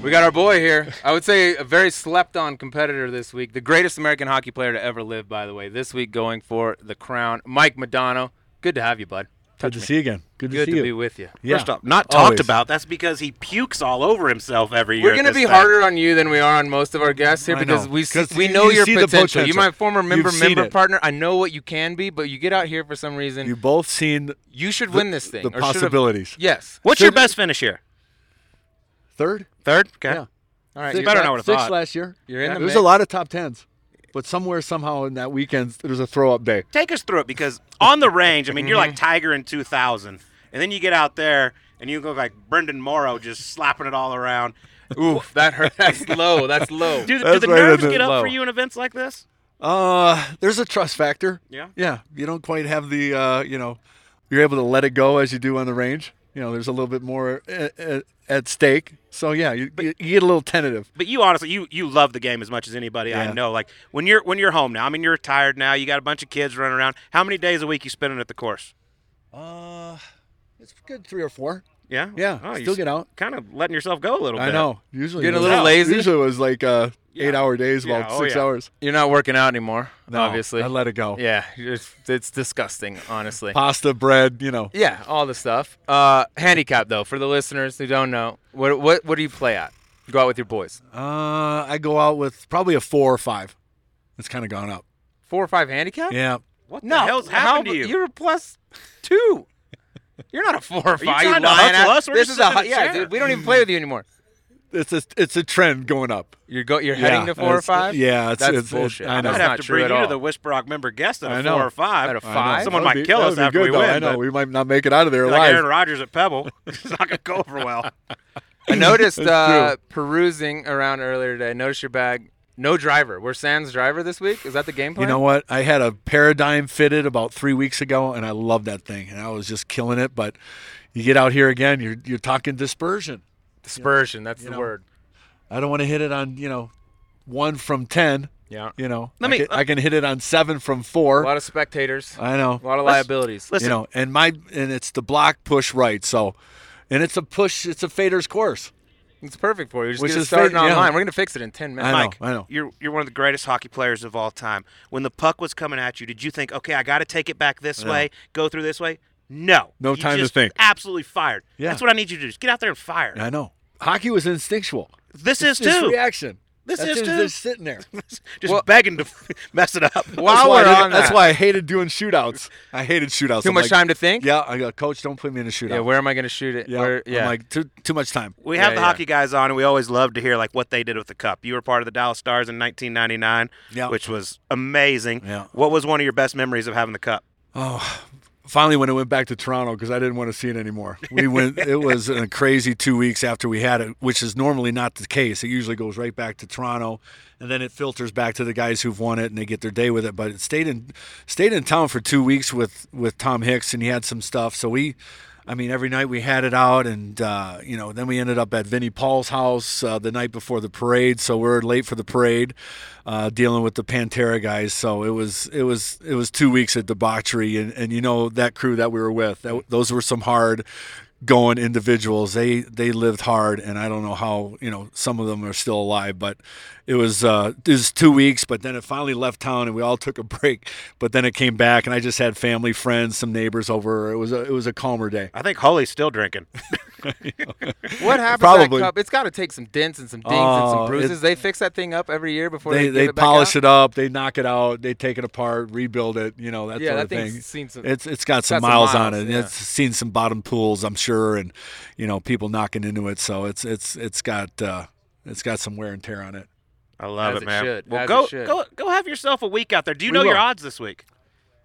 D: We got our boy here. I would say a very slept on competitor this week. The greatest American hockey player to ever live, by the way. This week going for the crown. Mike Modano. Good to have you, bud.
G: Good to see you again. Good to
D: Good
G: see
D: to
G: you.
D: be with you.
G: Yeah.
A: First off, not
G: Always.
A: talked about. That's because he pukes all over himself every year.
D: We're gonna be
A: thing.
D: harder on you than we are on most of our guests here
G: I
D: because
G: know.
D: we see,
G: 'Cause
D: we
G: you-
D: know
G: you
D: your
G: see the
D: potential.
G: You're
D: my former member
G: You've
D: member partner. I know what you can be, but you get out here for some reason.
G: You
D: You,
G: both seen You
D: should
G: the-
D: win this thing.
G: the
D: or
G: possibilities.
D: Yes.
A: What's your best finish here?
G: Third,
A: Third. Okay.
G: Yeah.
D: All right.
G: six,
D: you're,
A: better than I would've
G: six
A: thought.
G: last year.
D: you're in the
G: There's
D: mix.
G: a lot of top tens, but somewhere somehow in that weekend there's a throw up day.
A: Take us through it because on the range, I mean, you're
D: Mm-hmm.
A: like Tiger in 2000, and then you get out there and you go like Brenden Morrow, just slapping it all around.
D: Oof, (laughs) that hurt. That's low. That's low.
A: Do, do the
G: right
A: nerves get up
D: low.
A: for you in events like this?
G: Uh, there's a trust factor.
A: Yeah.
G: Yeah, you don't quite have the, uh, you know, you're able to let it go as you do on the range. You know, there's a little bit more at, at, at stake. So yeah, you, you, you get a little tentative.
A: But you honestly, you you love the game as much as anybody I know. Like when you're when you're home now. I mean, you're retired now. You got a bunch of kids running around. How many days a week you spending at the course?
G: Uh, it's good three or four.
A: Yeah.
G: Yeah,
A: Oh, you
G: still get out.
A: Kind of letting yourself go a little bit.
G: I know. Usually
D: Getting a
G: it was-
D: little lazy?
G: Usually it was like uh,
A: Yeah.
G: eight hour days,
A: Yeah,
G: about
A: oh,
G: six
A: yeah.
G: hours.
D: You're not working out anymore,
G: No,
D: obviously.
G: I let it go.
D: yeah, it's, it's disgusting, honestly.
G: Pasta, bread, you know.
D: Yeah, all the stuff. Uh, handicap though, for the listeners who don't know, what what what do you play at? You Go out with your boys.
G: Uh, I go out with probably a four or five. It's kind of gone up.
D: Four or five handicap?
G: Yeah.
A: What the
D: No,
A: hell's
D: how
A: happened to you?
D: You're a plus two. You're not a four or five.
A: trying to
D: lying
A: hustle
D: ass.
A: us? We're
D: this
A: just
D: is a
A: sitting a
D: yeah. Dude, we don't even play with you anymore.
G: It's a it's a trend going up.
D: You're go. You're
G: Yeah,
D: heading to four or five.
G: Yeah, it's,
D: That's
G: it's, it's-
D: bullshit.
G: I
A: I
G: know.
A: might
D: That's
A: have
D: not
A: to
D: true
A: bring you to the Whisper Rock member guest at a four or five.
D: At a
G: I know.
D: five?
A: Someone
G: That'd
A: might
G: be-
A: kill us after
G: good,
A: we
G: though.
A: win,
G: I know we might not make it out of there
A: like
G: alive.
A: Aaron Rodgers at Pebble. (laughs) it's not going to go over well.
D: I noticed (laughs) uh, perusing around earlier today. I noticed your bag. No driver. We're Sans driver this week. Is that the game plan?
G: You know what? I had a Paradym fitted about three weeks ago, and I love that thing, and I was just killing it. But you get out here again, you're you're talking dispersion.
D: Dispersion. That's the
G: know.
D: word.
G: I don't want to hit it on you know one from ten.
D: Yeah.
G: You know,
A: Let
G: I,
A: me-
G: can, I can hit it on seven from four.
D: A lot of spectators.
G: I know.
D: A lot of
A: Let's-
D: liabilities.
A: Listen,
G: you know, and my and it's the block push right. So, and it's a push. It's a fader's course.
D: It's perfect for you. Just
G: Which
D: get
G: is
D: started
G: fake, yeah.
D: We're gonna fix it in ten minutes.
G: I know.
A: Mike,
G: I know.
A: you're you're one of the greatest hockey players of all time. When the puck was coming at you, did you think, okay, I got to take it back this
G: No.
A: way, go through this way? No.
G: No
A: You
G: time to think.
A: Absolutely fired.
G: Yeah.
A: That's what I need you to do. Just get out there and fire.
G: I know. Hockey was instinctual.
A: This
G: It's
A: is too.
G: reaction.
A: This
G: That's
A: is
G: just, just sitting there. (laughs)
A: Just
D: Well-
A: begging to (laughs) mess it up. (laughs)
D: While
G: that's why
D: we're
G: I
D: on
G: That's
D: that-
G: why I hated doing shootouts. I hated shootouts.
D: Too
G: I'm
D: much
G: like,
D: time to think.
G: Yeah, I go, coach, don't put me in a shootout.
D: Yeah. Where am I gonna shoot it?
G: yeah,
D: Where, yeah.
G: I'm like too too much time.
A: We have
D: Yeah,
A: the
D: yeah.
A: hockey guys on, and we always love to hear like what they did with the cup. You were part of the Dallas Stars in 1999,
G: Yeah.
A: which was amazing.
G: Yeah.
A: What was one of your best memories of having the cup?
G: Oh, finally when it went back to Toronto because I didn't want to see it anymore. We went. (laughs) it was a crazy two weeks after we had it, which is normally not the case. It usually goes right back to Toronto, and then it filters back to the guys who've won it and they get their day with it. But it stayed in stayed in town for two weeks with with Tom Hicks, and he had some stuff. So we. I mean, every night we had it out, and uh, you know, then we ended up at Vinnie Paul's house uh, the night before the parade. So we are late for the parade, uh, dealing with the Pantera guys. So it was it was it was two weeks of debauchery, and, and you know that crew that we were with, that, those were some hard going individuals. They they lived hard, and I don't know how you know some of them are still alive, but it was uh, it was two weeks. But then it finally left town, and we all took a (laughs) break. But then it came back, and I just had family, friends, some neighbors over. It was a, it was a calmer day.
A: I think Holly's still drinking. (laughs) (laughs)
D: what happened
G: Probably.
D: to that cup? It's got to take some dents and some dings and some
G: Oh,
D: bruises.
G: it-
D: they fix that thing up every year before they,
G: They
D: give
G: they
D: it back
G: polish
D: out?
G: it up, they knock it out, they take it apart, rebuild it. You know that
D: Yeah,
G: sort
D: that
G: of
D: thing's
G: thing.
D: seen some.
G: It's it's got some
D: got some
G: miles, on it.
D: yeah.
G: It's seen some bottom pools, I'm sure, and you know people knocking into it. So it's it's it's got uh, it's got some wear and tear on it.
A: I love it,
D: it
A: man.
D: should,
A: Well, go go go have yourself a week out there. Do you
G: We
A: know your odds this week?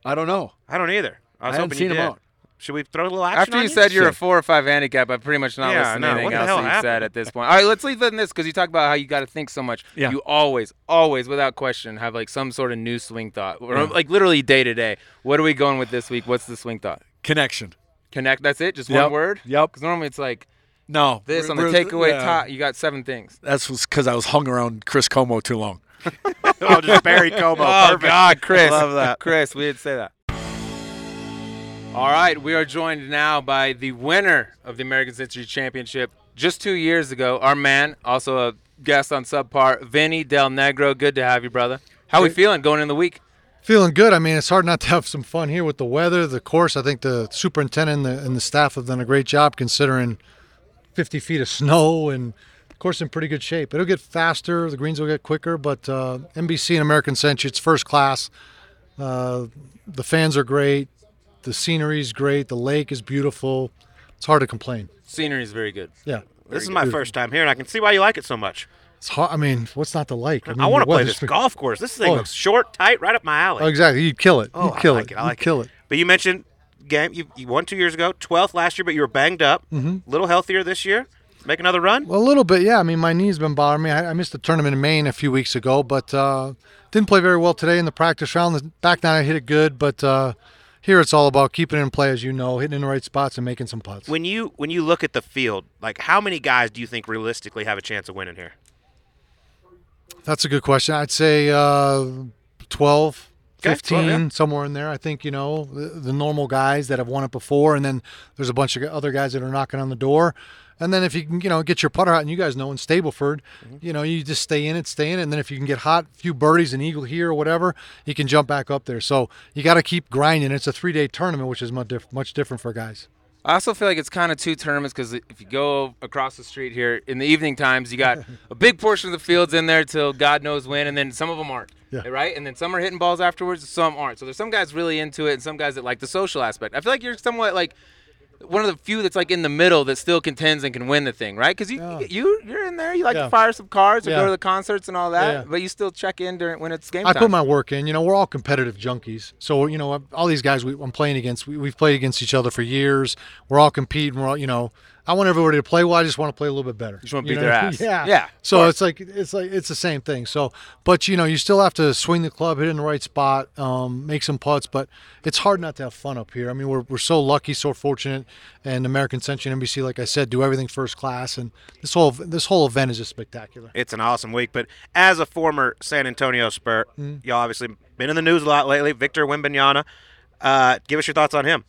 G: I don't know.
A: I don't either. I was
G: I haven't
A: hoping
G: seen
A: you
G: them
A: did.
G: out.
A: Should we throw a little action
D: After
A: on
D: you said you're a four or five handicap, I'm pretty much not
A: Yeah, I
D: listening
A: know.
D: to anything else you said at this point. All right, let's leave it in this because you talk about how you got to think so much.
G: Yeah.
D: You always, always, without question, have like some sort of new swing thought, or
G: Yeah.
D: like literally day to day. What are we going with this week? What's the swing thought?
G: Connection.
D: Connect. That's it. Just
G: Yep.
D: one word.
G: Yep.
D: Because normally it's like
G: No.
D: this on the
G: We're-
D: takeaway
G: yeah.
D: top. You got seven things.
G: That's because I was hung around Chris Como too long. (laughs)
A: oh, just Barry Como.
D: Oh
A: Perfect.
D: God, Chris.
A: Love that.
D: Chris, we didn't say that. All right, we are joined now by the winner of the American Century Championship just two years ago. Our man, also a guest on Subpar, Vinny Del Negro. Good to have you, brother. How are we feeling going in the week?
H: Feeling good. I mean, it's hard not to have some fun here with the weather, the course. I think the superintendent and the, and the staff have done a great job considering 50 feet of snow and the course in pretty good shape. It'll get faster, the greens will get quicker, but uh, NBC and American Century, it's first class. Uh, the fans are great, the scenery's great, the lake is beautiful. It's hard to complain.
D: Scenery is very good.
H: Yeah.
A: This is my first time here, and I can see why you like it so much.
H: It's hard. I mean, what's not to like?
A: I
H: mean,
A: want to play this (laughs) golf course. This thing
H: Oh.
A: looks short, tight, right up my alley.
H: Oh, exactly. You'd kill it.
A: Oh,
H: You'd
A: I like
H: it.
A: it. I
H: You'd
A: like
H: kill it.
A: But you mentioned game. You, you won two years ago, 12th last year, but you were banged up. A
H: Mm-hmm.
A: little healthier this year. Make another run.
H: Well, a little bit, yeah. I mean, my knee's been bothering me. I, I missed the tournament in Maine a few weeks ago, but uh, didn't play very well today in the practice round. The back nine, I hit it good, but uh, here it's all about keeping it in play, as you know, hitting in the right spots and making some putts.
A: When you when you look at the field, like how many guys do you think realistically have a chance of winning here?
H: That's a good question. I'd say uh, 12,
A: Okay,
H: 15,
A: 12, yeah.
H: somewhere in there. I think, you know, the, the normal guys that have won it before, and then there's a bunch of other guys that are knocking on the door. And then if you can, you know, get your putter out, and you guys know in Stableford,
A: Mm-hmm.
H: you know, you just stay in it, stay in it. And then if you can get hot, a few birdies, an eagle here or whatever, you can jump back up there. So you got to keep grinding. It's a three day tournament, which is much, diff- much different for guys.
D: I also feel like it's kind of two tournaments because if you go across the street here in the evening times, you got (laughs) a big portion of the fields in there till God knows when, and then some of them aren't.
H: Yeah.
D: Right? And then some are hitting balls afterwards, some aren't. So there's some guys really into it and some guys that like the social aspect. I feel like you're somewhat like one of the few that's like in the middle that still contends and can win the thing, right? Because you,
H: Yeah.
D: you you're in there, you like
H: Yeah.
D: to fire some cards or
H: Yeah.
D: go to the concerts and all that, but you still check in during when it's game
H: I
D: time.
H: put my work in. You know, we're all competitive junkies. So you know, all these guys we, I'm playing against, we, we've played against each other for years. We're all competing. We're all, you know, I want everybody to play well. I just want to play a little bit better.
D: just wanna
H: You
D: beat
H: know?
D: their ass. (laughs)
H: Yeah,
D: Yeah,
H: So it's like it's like it's the same thing. So, but you know, you still have to swing the club, hit it in the right spot, um, make some putts. But it's hard not to have fun up here. I mean, we're we're so lucky, so fortunate, and American Century and NBC, like I said, do everything first class, and this whole this whole event is just spectacular.
A: It's an awesome week. But as a former San Antonio Spur,
H: Mm-hmm.
A: y'all obviously been in the news a lot lately. Victor Wembanyama. Uh, give us your thoughts on him.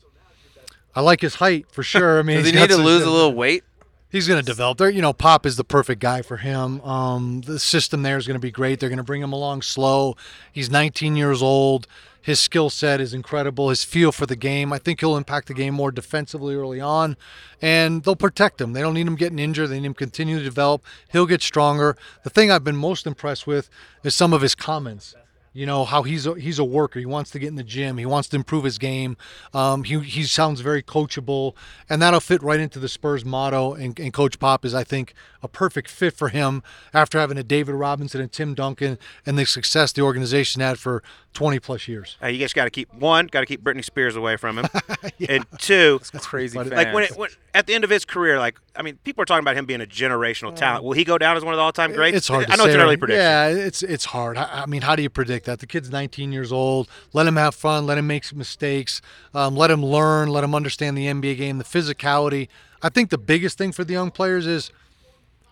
H: I like his height for sure. I mean,
D: Does he need to
H: some-
D: lose a little weight?
H: He's going to develop. There, you know, Pop is the perfect guy for him. Um, the system there is going to be great. They're going to bring him along slow. He's 19 years old. His skill set is incredible. His feel for the game. I think he'll impact the game more defensively early on, and they'll protect him. They don't need him getting injured. They need him continue to develop. He'll get stronger. The thing I've been most impressed with is some of his comments. You know how he's a, he's a worker. He wants to get in the gym. He wants to improve his game. Um, he he sounds very coachable, and that'll fit right into the Spurs motto. And, and Coach Pop is, I think, a perfect fit for him after having a David Robinson and Tim Duncan and the success the organization had for 20 plus years.
A: Uh, you guys got to keep one, got to keep Britney Spears away from him, (laughs) and two,
D: That's crazy.
H: But-
A: like when, it, when at the end of his career, like I mean, people are talking about him being a generational talent. Will he go down as one of the all-time greats?
H: It's hard.
A: I
H: to
A: know it's an early prediction.
H: Yeah, it's it's hard. I, I mean, how do you predict that? The kid's 19 years old. Let him have fun. Let him make mistakes. Um, let him learn. Let him understand the NBA game, the physicality. I think the biggest thing for the young players is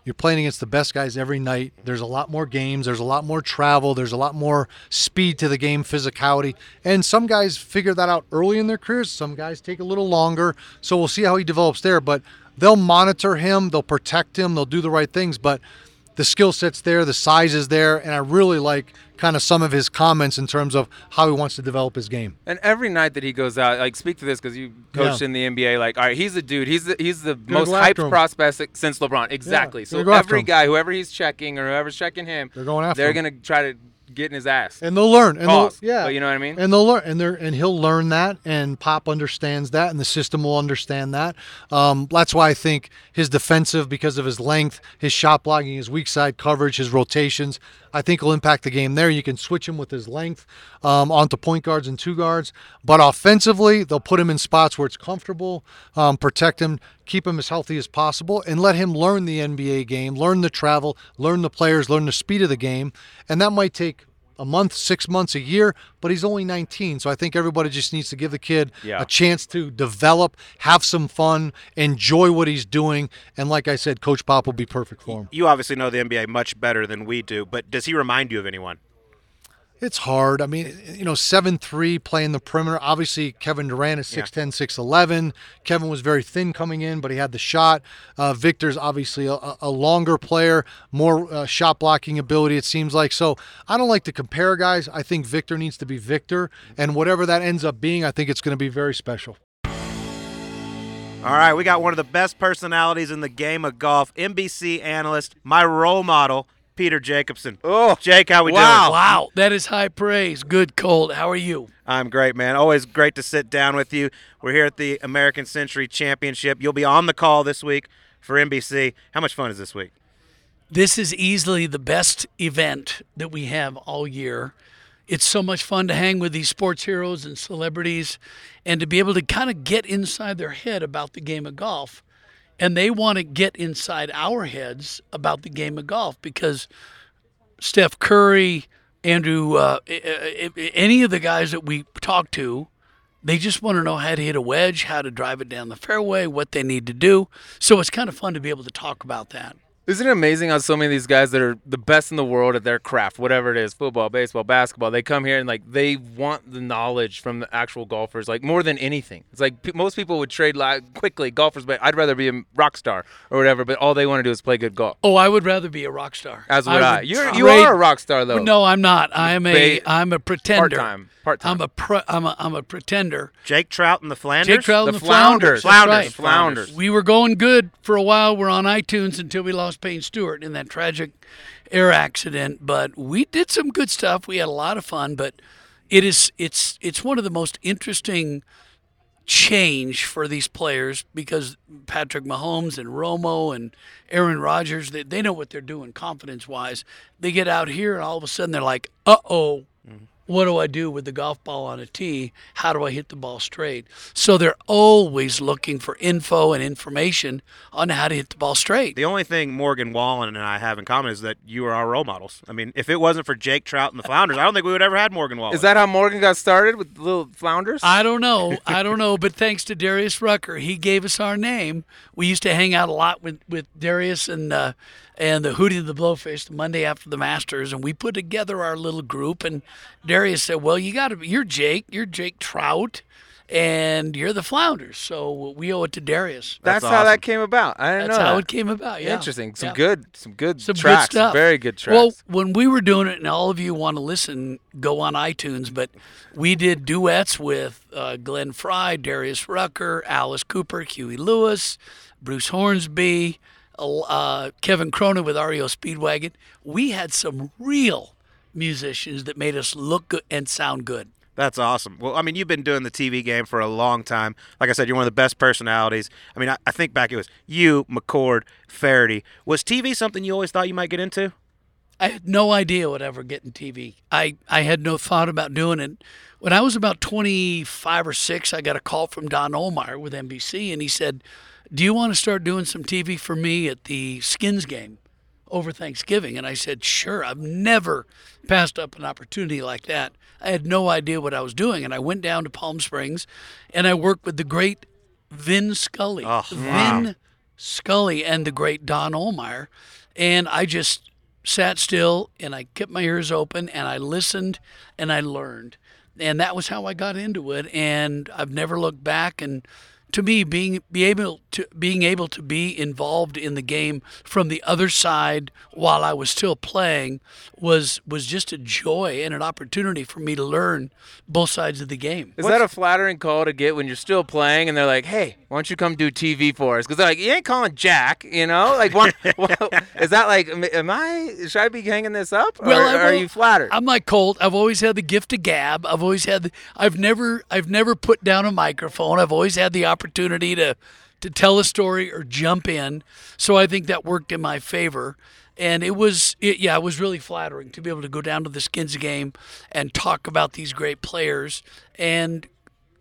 H: you're playing against the best guys every night. There's a lot more games. There's a lot more travel. There's a lot more speed to the game, physicality. And some guys figure that out early in their careers. Some guys take a little longer. So we'll see how he develops there. But they'll monitor him. They'll protect him. They'll do the right things. But the skill set's there. The size is there. And I really like kind of some of his comments in terms of how he wants to develop his game.
D: And every night that he goes out, like speak to this because you coached
H: Yeah.
D: in the NBA. Like, all right, he's the dude. He's the he's the
H: Gonna
D: most hyped prospect since LeBron. Exactly. so
H: go after
D: every guy, whoever he's checking or whoever's checking him,
H: They're going after
D: they're
H: him.
D: gonna try to get in his ass.
H: And they'll learn. And they'll, yeah.
D: But you know what I mean?
H: And they'll learn, and they're and he'll learn that, and Pop understands that, and the system will understand that. Um, that's why I think his defensive, because of his length, his shot blocking, his weak side coverage, his rotations, I think will impact the game there. You can switch him with his length um, onto point guards and two guards, but offensively, they'll put him in spots where it's comfortable, um, protect him, keep him as healthy as possible, and let him learn the NBA game, learn the travel, learn the players, learn the speed of the game, and that might take a month, six months, a year, but he's only 19. So I think everybody just needs to give the kid
I: Yeah.
H: a chance to develop, have some fun, enjoy what he's doing. And like I said, Coach Pop will be perfect for him.
I: You obviously know the NBA much better than we do, but does he remind you of anyone?
H: It's hard. I mean, you know, 7 3 playing the perimeter. Obviously, Kevin Durant is 6'10, 6'11. Kevin was very thin coming in, but he had the shot. Uh, Victor's obviously a, a longer player, more uh, shot blocking ability, it seems like. So I don't like to compare guys. I think Victor needs to be Victor. And whatever that ends up being, I think it's going to be very special.
I: All right, we got one of the best personalities in the game of golf, NBC analyst, my role model, Peter Jacobsen. Oh, Jake, how we
J: wow.
I: doing?
J: Wow. That is high praise. Good, Colt. How are you?
I: I'm great, man. Always great to sit down with you. We're here at the American Century Championship. You'll be on the call this week for NBC. How much fun is this week?
J: This is easily the best event that we have all year. It's so much fun to hang with these sports heroes and celebrities and to be able to kind of get inside their head about the game of golf. And they want to get inside our heads about the game of golf because Steph Curry, Andrew, uh, any of the guys that we talk to, they just want to know how to hit a wedge, how to drive it down the fairway, what they need to do. So it's kind of fun to be able to talk about that.
D: Isn't it amazing how so many of these guys that are the best in the world at their craft, whatever it is, football, baseball, basketball, they come here and like they want the knowledge from the actual golfers, like more than anything. It's like pe- most people would trade li- quickly golfers, but I'd rather be a rock star or whatever. But all they want to do is play good golf.
J: Oh, I would rather be a rock star.
D: As would I.
J: would
D: You're you
J: trade-
D: are a rock star though.
J: No, I'm not. I am a
D: Ba-
J: I'm a pretender.
D: part-time, part-time.
J: I'm a pre, I'm a I'm a pretender.
I: Jake Trout and the Flanders?
J: Jake Trout and the
D: Flounders,
J: Flounders.
I: Flounders,
J: right.
D: Flounders.
J: We were going good for a while. We're on iTunes until we lost Payne Stewart in that tragic air accident. But we did some good stuff. We had a lot of fun. But it is it's it's one of the most interesting change for these players because Patrick Mahomes and Romo and Aaron Rodgers they, they know what they're doing confidence wise. They get out here and all of a sudden they're like, uh oh. What do I do with the golf ball on a tee? How do I hit the ball straight? So they're always looking for info and information on how to hit the ball straight.
I: The only thing Morgan Wallen and I have in common is that you are our role models. I mean, if it wasn't for Jake Trout and the Flounders, I don't think we would ever had Morgan Wallen.
D: Is that how Morgan got started with the little Flounders?
J: I don't know. I don't know. But thanks to Darius Rucker, he gave us our name. We used to hang out a lot with, with Darius and uh, and the Hootie the Blowfish the Monday after the Masters, and we put together our little group. And Darius said, "Well, you got to. You're Jake. You're Jake Trout." And you're the Flounders, so we owe it to Darius.
D: That's,
I: That's
D: how that came about. I didn't
J: That's
D: know
J: how
D: that.
J: it came about. Yeah,
D: Interesting. Some
J: Yeah.
D: good, some good
J: some
D: tracks.
J: good stuff.
D: Very good tracks.
J: Well, when we were doing it, and all of you want to listen, go on iTunes. But we did duets with uh, Glenn Frey, Darius Rucker, Alice Cooper, Huey Lewis, Bruce Hornsby, uh, Kevin Cronin with REO Speedwagon. We had some real musicians that made us look good and sound good.
I: That's awesome. Well, I mean, you've been doing the TV game for a long time. Like I said, you're one of the best personalities. I mean, I, I think back it was you, McCord, Feherty. Was TV something you always thought you might get into?
J: I had no idea would ever get in TV. I, I had no thought about doing it. When I was about 25 or 6, I got a call from Don Ohlmeyer with NBC, and he said, Do you want to start doing some TV for me at the Skins game over Thanksgiving? And I said, Sure. I've never passed up an opportunity like that. I had no idea what I was doing. And I went down to Palm Springs and I worked with the great Vin Scully.
I: Oh,
J: Vin Scully and the great Don Ohlmeyer. And I just sat still and I kept my ears open and I listened and I learned. And that was how I got into it. And I've never looked back. And to me, being be able to being able to be involved in the game from the other side while I was still playing was was just a joy and an opportunity for me to learn both sides of the game.
D: Is that a flattering call to get when you're still playing and they're like, "Hey, why don't you come do TV for us?" Because they're like, "You ain't calling Jack," you know? Like, what, (laughs) well, is that like, am- am I? Should I be hanging this up? Or
J: Well, I
D: are you flattered?
J: I'm like Colt. I've always had the gift of gab. I've always had. The, I've never. I've never put down a microphone. I've always had the opportunity to, to tell a story or jump in. So I think that worked in my favor. And it was, it, yeah, it was really flattering to be able to go down to the Skins game and talk about these great players and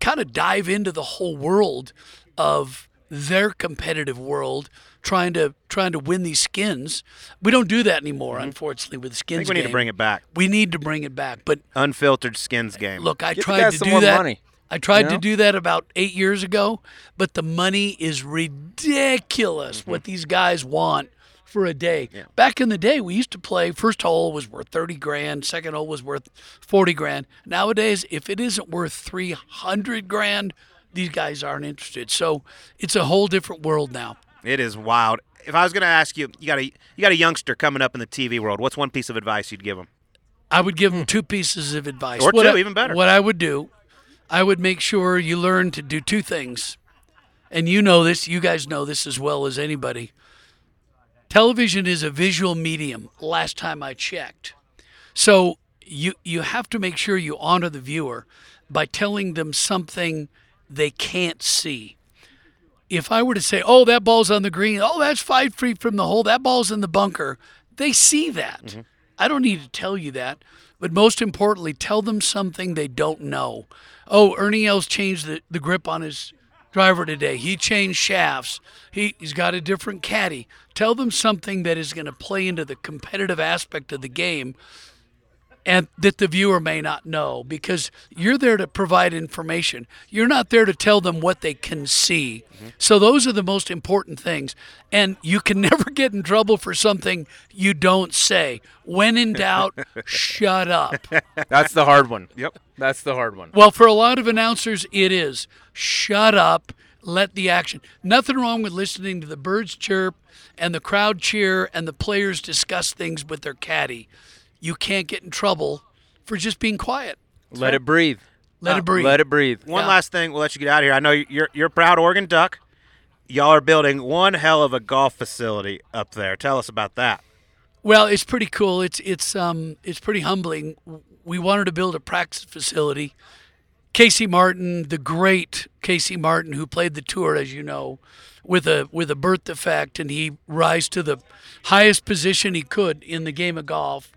J: kind of dive into the whole world of their competitive world, trying to trying to win these skins. We don't do that anymore, mm-hmm. unfortunately, with the
I: I
J: skins.
I: think we need to bring it back.
J: We need to bring it back. But
I: Unfiltered skins game.
J: look, I
D: Get the
J: tried
D: guys
J: to
D: some
J: do
D: more
J: that.
D: money,
J: I tried
D: you know?
J: to do that about eight years ago, but the money is ridiculous.
D: Mm-hmm.
J: What these guys want for a day. Back in the day, we used to play. First hole was worth thirty grand. Second hole was worth forty grand. Nowadays, if it isn't worth three hundred grand, these guys aren't interested. So it's a whole different world now.
I: It is wild. If I was going to ask you, you got a you got a youngster coming up in the TV world. What's one piece of advice you'd give him?
J: I would give them two pieces of advice.
I: Or
J: What
I: two,
J: I-
I: even better.
J: What I would do, I would make sure you learn to do two things. And you know this, you guys know this as well as anybody. Television is a visual medium, last time I checked. So you you have to make sure you honor the viewer by telling them something they can't see. If I were to say, "Oh, that ball's on the green. Oh, that's 5 feet from the hole. That ball's in the bunker." They see that. Mm-hmm. I don't need to tell you that. But most importantly, tell them something they don't know. Oh, Ernie Els changed the, the grip on his driver today. He changed shafts. He, he's got a different caddy. Tell them something that is going to play into the competitive aspect of the game and that the viewer may not know because you're there to provide information. You're not there to tell them what they can see. Mm-hmm. So those are the most important things. And you can (laughs) never get in trouble for something you don't say. When in doubt, (laughs) shut up.
D: That's the hard one.
I: Yep.
D: That's the hard one.
J: Well, for a lot of announcers, it is shut up, let the action. Nothing wrong with listening to the birds chirp and the crowd cheer and the players discuss things with their caddy. You can't get in trouble for just being quiet.
D: Let it breathe.
J: Let it breathe.
D: Let it breathe.
I: One
J: Yeah.
I: last thing, we'll let you get out of here. I know you're you're a proud Oregon Duck. Y'all are building one hell of a golf facility up there. Tell us about that.
J: Well, it's pretty cool. It's it's um it's pretty humbling. We wanted to build a practice facility. Casey Martin, the great Casey Martin, who played the tour, as you know, with a with a birth defect, and he rise to the highest position he could in the game of golf.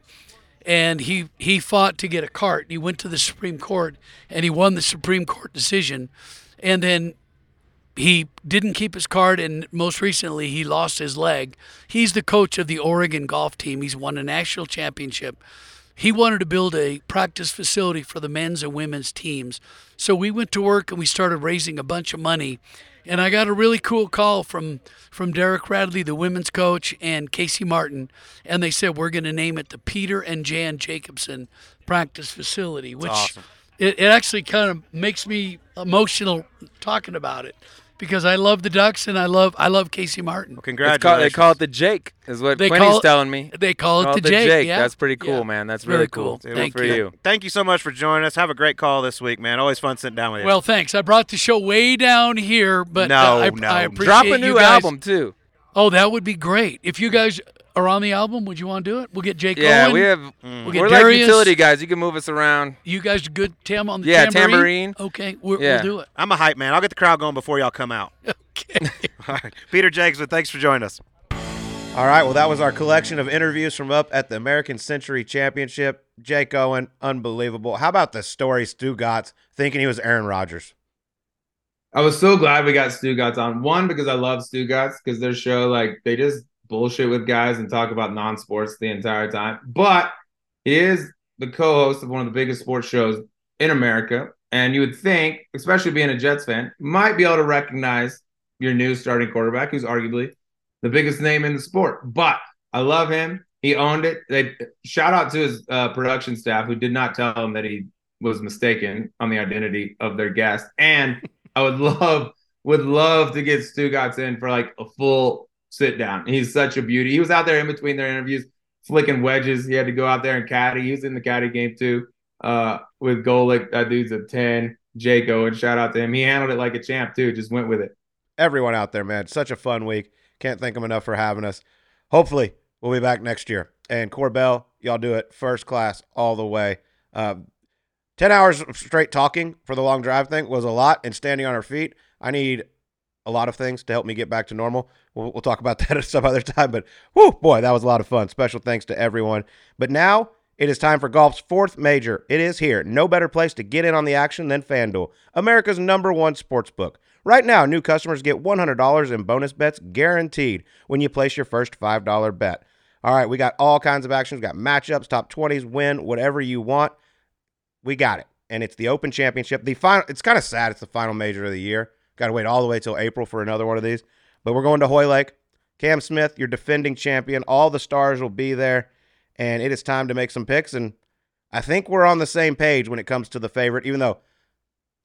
J: And he he fought to get a cart. He went to the Supreme Court, and he won the Supreme Court decision. And then he didn't keep his card and most recently he lost his leg. He's the coach of the Oregon golf team. He's won a national championship. He wanted to build a practice facility for the men's and women's teams. So we went to work and we started raising a bunch of money. And I got a really cool call from from Derek Radley, the women's coach, and Casey Martin, and they said we're going to name it the Peter and Jan Jacobsen Practice Facility, which
I: awesome.
J: it, it actually kind of makes me emotional talking about it because I love the Ducks and I love I love Casey Martin.
I: Well, congratulations.
D: called, they call it the Jake, is what
J: They
D: Quinny's
J: call it-
D: telling me.
J: They call it
D: Call
J: the,
D: it the
J: Jake.
D: Jake.
J: Yeah.
D: That's pretty cool,
J: Yeah.
D: man. That's
J: Very
D: really
J: cool.
D: cool.
J: Thank
D: for
J: you.
D: you.
I: Thank you so much for joining us. Have a great call this week, man. Always fun sitting down with you.
J: Well, thanks. I brought the show way down here, but
I: No,
J: uh, I,
I: no.
J: I appreciate
D: Drop a
J: you
D: new
J: guys.
D: album too.
J: Oh, that would be great. If you guys are on the album, would you want to do it? We'll get Jake
D: Yeah,
J: Owen.
D: we have.
J: We'll mm, get
D: We're like utility guys. You can move us around.
J: You guys good, Tim, on the
D: Yeah,
J: tambourine?
D: tambourine.
J: Okay, we're,
D: Yeah.
J: we'll do it.
I: I'm a hype man. I'll get the crowd going before y'all come out. (laughs)
J: Okay. (laughs)
I: All right. Peter Jacobsen, thanks for joining us.
A: All right, well, that was our collection of interviews from up at the American Century Championship. Jake Owen, unbelievable. How about the story Stu got thinking he was Aaron Rodgers?
B: I was so glad we got Stugotz on. One, because I love Stugotz because their show, like, they just bullshit with guys and talk about non sports the entire time. But he is the co host of one of the biggest sports shows in America. And you would think, especially being a Jets fan, might be able to recognize your new starting quarterback, who's arguably the biggest name in the sport. But I love him. He owned it. They shout out to his uh, production staff who did not tell him that he was mistaken on the identity of their guest. And I would (laughs) love would love to get Stugotz in for like a full sit down. He's such a beauty. He was out there in between their interviews, flicking wedges. He had to go out there and caddy. He was in the caddy game too. Uh, with Golic, that dude's a ten. Jake Owen, shout out to him. He handled it like a champ too. Just went with it.
A: Everyone out there, man, such a fun week. Can't thank them enough for having us. Hopefully, we'll be back next year. And Corbell, y'all do it first class all the way. Um, 10 hours of straight talking for the long drive thing was a lot, and standing on our feet. I need a lot of things to help me get back to normal. We'll, we'll talk about (laughs) that at some other time. But whoo, boy, that was a lot of fun. Special thanks to everyone. But now It is time for golf's fourth major. It is here. No better place to get in on the action than FanDuel, America's number one sports book. Right now, new customers get $100 in bonus bets guaranteed when you place your first $5 bet. All right, we got all kinds of actions. We got matchups, top 20s, win, whatever you want. We got it. And it's the Open Championship. The final it's kind of sad it's the final major of the year. Got to wait all the way till April for another one of these. But we're going to Hoylake. Cam Smith, your defending champion. All the stars will be there and it is time to make some picks. And I think we're on the same page when it comes to the favorite, even though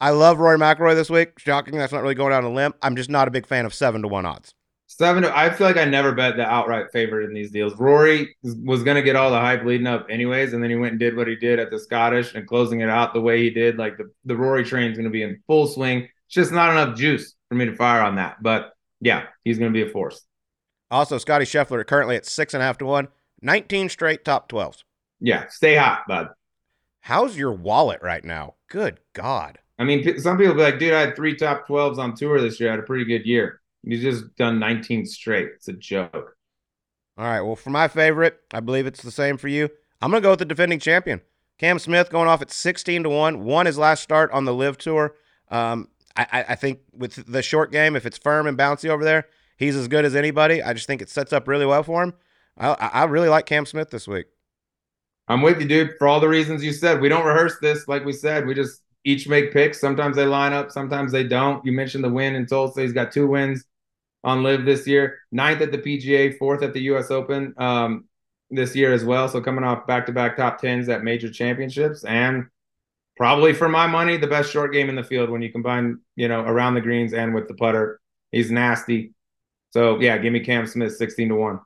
A: I love Rory McIlroy this week. Shocking, that's not really going down a limb. I'm just not a big fan of seven to one odds.
D: Seven. To, I feel like I never bet the outright favorite in these deals. Rory was going to get all the hype leading up, anyways, and then he went and did what he did at the Scottish and closing it out the way he did. Like the the Rory train is going to be in full swing. It's just not enough juice for me to fire on that. But yeah, he's going to be a force.
A: Also, Scotty Scheffler currently at six and a half to one. 19 straight top 12s.
D: Yeah, stay hot, bud.
A: How's your wallet right now? Good God.
D: I mean, some people be like, dude, I had three top 12s on tour this year. I had a pretty good year. You just done 19 straight. It's a joke.
A: All right. Well, for my favorite, I believe it's the same for you. I'm going to go with the defending champion. Cam Smith going off at 16 to 1, won his last start on the LIV Tour. Um, I, I think with the short game, if it's firm and bouncy over there, he's as good as anybody. I just think it sets up really well for him. I, I really like Cam Smith this week.
D: I'm with you, dude. For all the reasons you said, we don't rehearse this. Like we said, we just each make picks. Sometimes they line up, sometimes they don't. You mentioned the win in Tulsa. He's got two wins on LIV this year, ninth at the PGA, fourth at the U.S. Open um, this year as well. So coming off back-to-back top tens at major championships, and probably for my money, the best short game in the field when you combine, you know, around the greens and with the putter. He's nasty. So yeah, give me Cam Smith sixteen to one.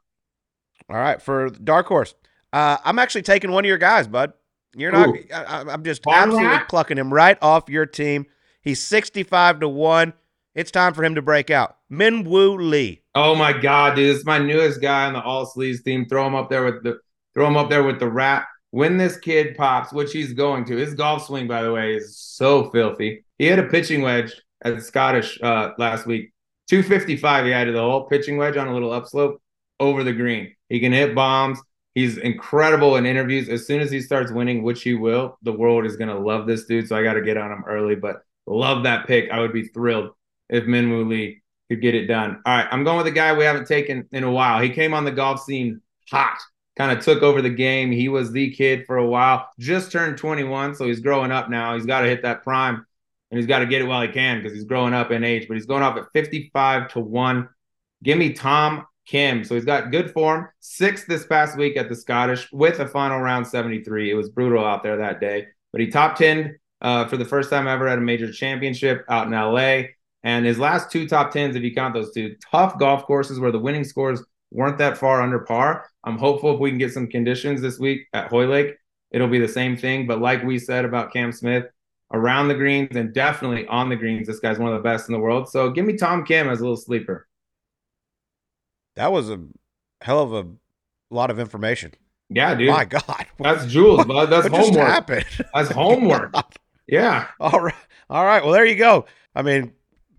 A: All right, for dark horse, uh, I'm actually taking one of your guys, bud. You're not. I, am just absolutely plucking him right off your team. He's 65 to one. It's time for him to break out. Min Woo Lee.
D: Oh my God, dude! This is my newest guy on the all sleeves team. Throw him up there with the throw him up there with the rat. When this kid pops, which he's going to, his golf swing, by the way, is so filthy. He had a pitching wedge at Scottish uh, last week. 255 he to the whole pitching wedge on a little upslope over the green. He can hit bombs. He's incredible in interviews. As soon as he starts winning, which he will, the world is gonna love this dude. So I got to get on him early. But love that pick. I would be thrilled if Min Woo Lee could get it done. All right, I'm going with a guy we haven't taken in a while. He came on the golf scene hot, kind of took over the game. He was the kid for a while. Just turned 21, so he's growing up now. He's got to hit that prime, and he's got to get it while he can because he's growing up in age. But he's going off at 55 to one. Give me Tom Kim. So he's got good form. Sixth this past week at the Scottish with a final round 73. It was brutal out there that day, but he top 10 uh, for the first time ever at a major championship out in LA. And his last two top 10s, if you count those two, tough golf courses where the winning scores weren't that far under par. I'm hopeful if we can get some conditions this week at Hoylake, it'll be the same thing. But like we said about Cam Smith, around the greens and definitely on the greens, this guy's one of the best in the world. So give me Tom Kim as a little sleeper.
A: That was a hell of a lot of information.
D: Yeah, dude.
A: My God, (laughs)
D: that's Jules, bud. That's
A: what
D: homework.
A: Just happened?
D: That's (laughs) homework. yeah.
A: All right. All right. Well, there you go. I mean,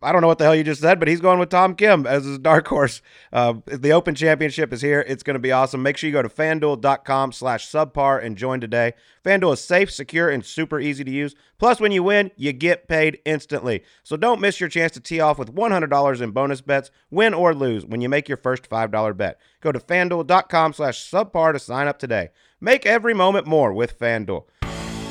A: I don't know what the hell you just said, but he's going with Tom Kim as his dark horse. Uh, the Open Championship is here. It's going to be awesome. Make sure you go to fanduel.com slash subpar and join today. FanDuel is safe, secure, and super easy to use. Plus, when you win, you get paid instantly. So don't miss your chance to tee off with $100 in bonus bets, win or lose, when you make your first $5 bet. Go to fanduel.com slash subpar to sign up today. Make every moment more with FanDuel.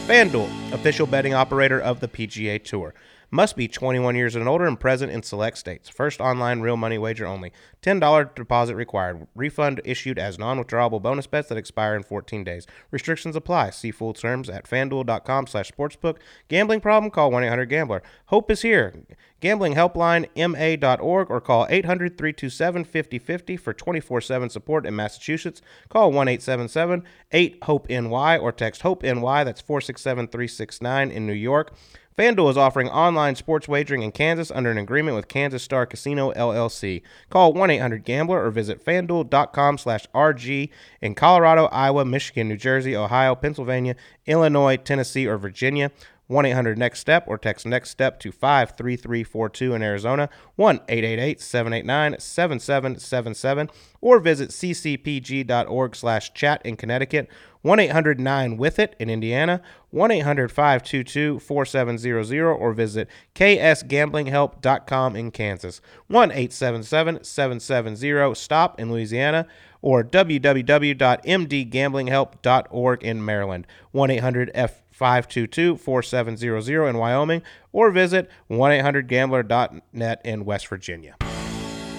A: FanDuel, official betting operator of the PGA Tour. Must be 21 years and older and present in select states. First online real money wager only. $10 deposit required. Refund issued as non-withdrawable bonus bets that expire in 14 days. Restrictions apply. See full terms at fanduel.com slash sportsbook. Gambling problem? Call 1-800-GAMBLER. Hope is here. Gambling helpline ma.org or call 800-327-5050 for 24-7 support in Massachusetts. Call 1-877-8-HOPE-NY or text HOPE-NY. That's 467-369 in New York. FanDuel is offering online sports wagering in Kansas under an agreement with Kansas Star Casino LLC. Call 1-800-GAMBLER or visit fanduel.com slash RG in Colorado, Iowa, Michigan, New Jersey, Ohio, Pennsylvania, Illinois, Tennessee, or Virginia. 1 800 Next Step or text Next Step to 53342 in Arizona, 1 888 789 7777, or visit ccpg.org slash chat in Connecticut, 1 800 9 with it in Indiana, 1 800 522 4700, or visit ksgamblinghelp.com in Kansas, 1 877 770 STOP in Louisiana, or www.mdgamblinghelp.org in Maryland, 1 800 F 522 4700 in Wyoming, or visit 1 800 gambler.net in West Virginia.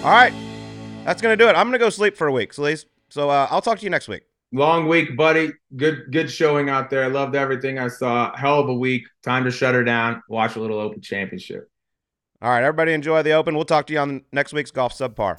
A: All right, that's going to do it. I'm going to go sleep for a week, Sleaze. So uh, I'll talk to you next week.
B: Long week, buddy. Good good showing out there. Loved everything I saw. Hell of a week. Time to shut her down. Watch a little Open Championship.
A: All right, everybody enjoy the Open. We'll talk to you on next week's Golf Subpar.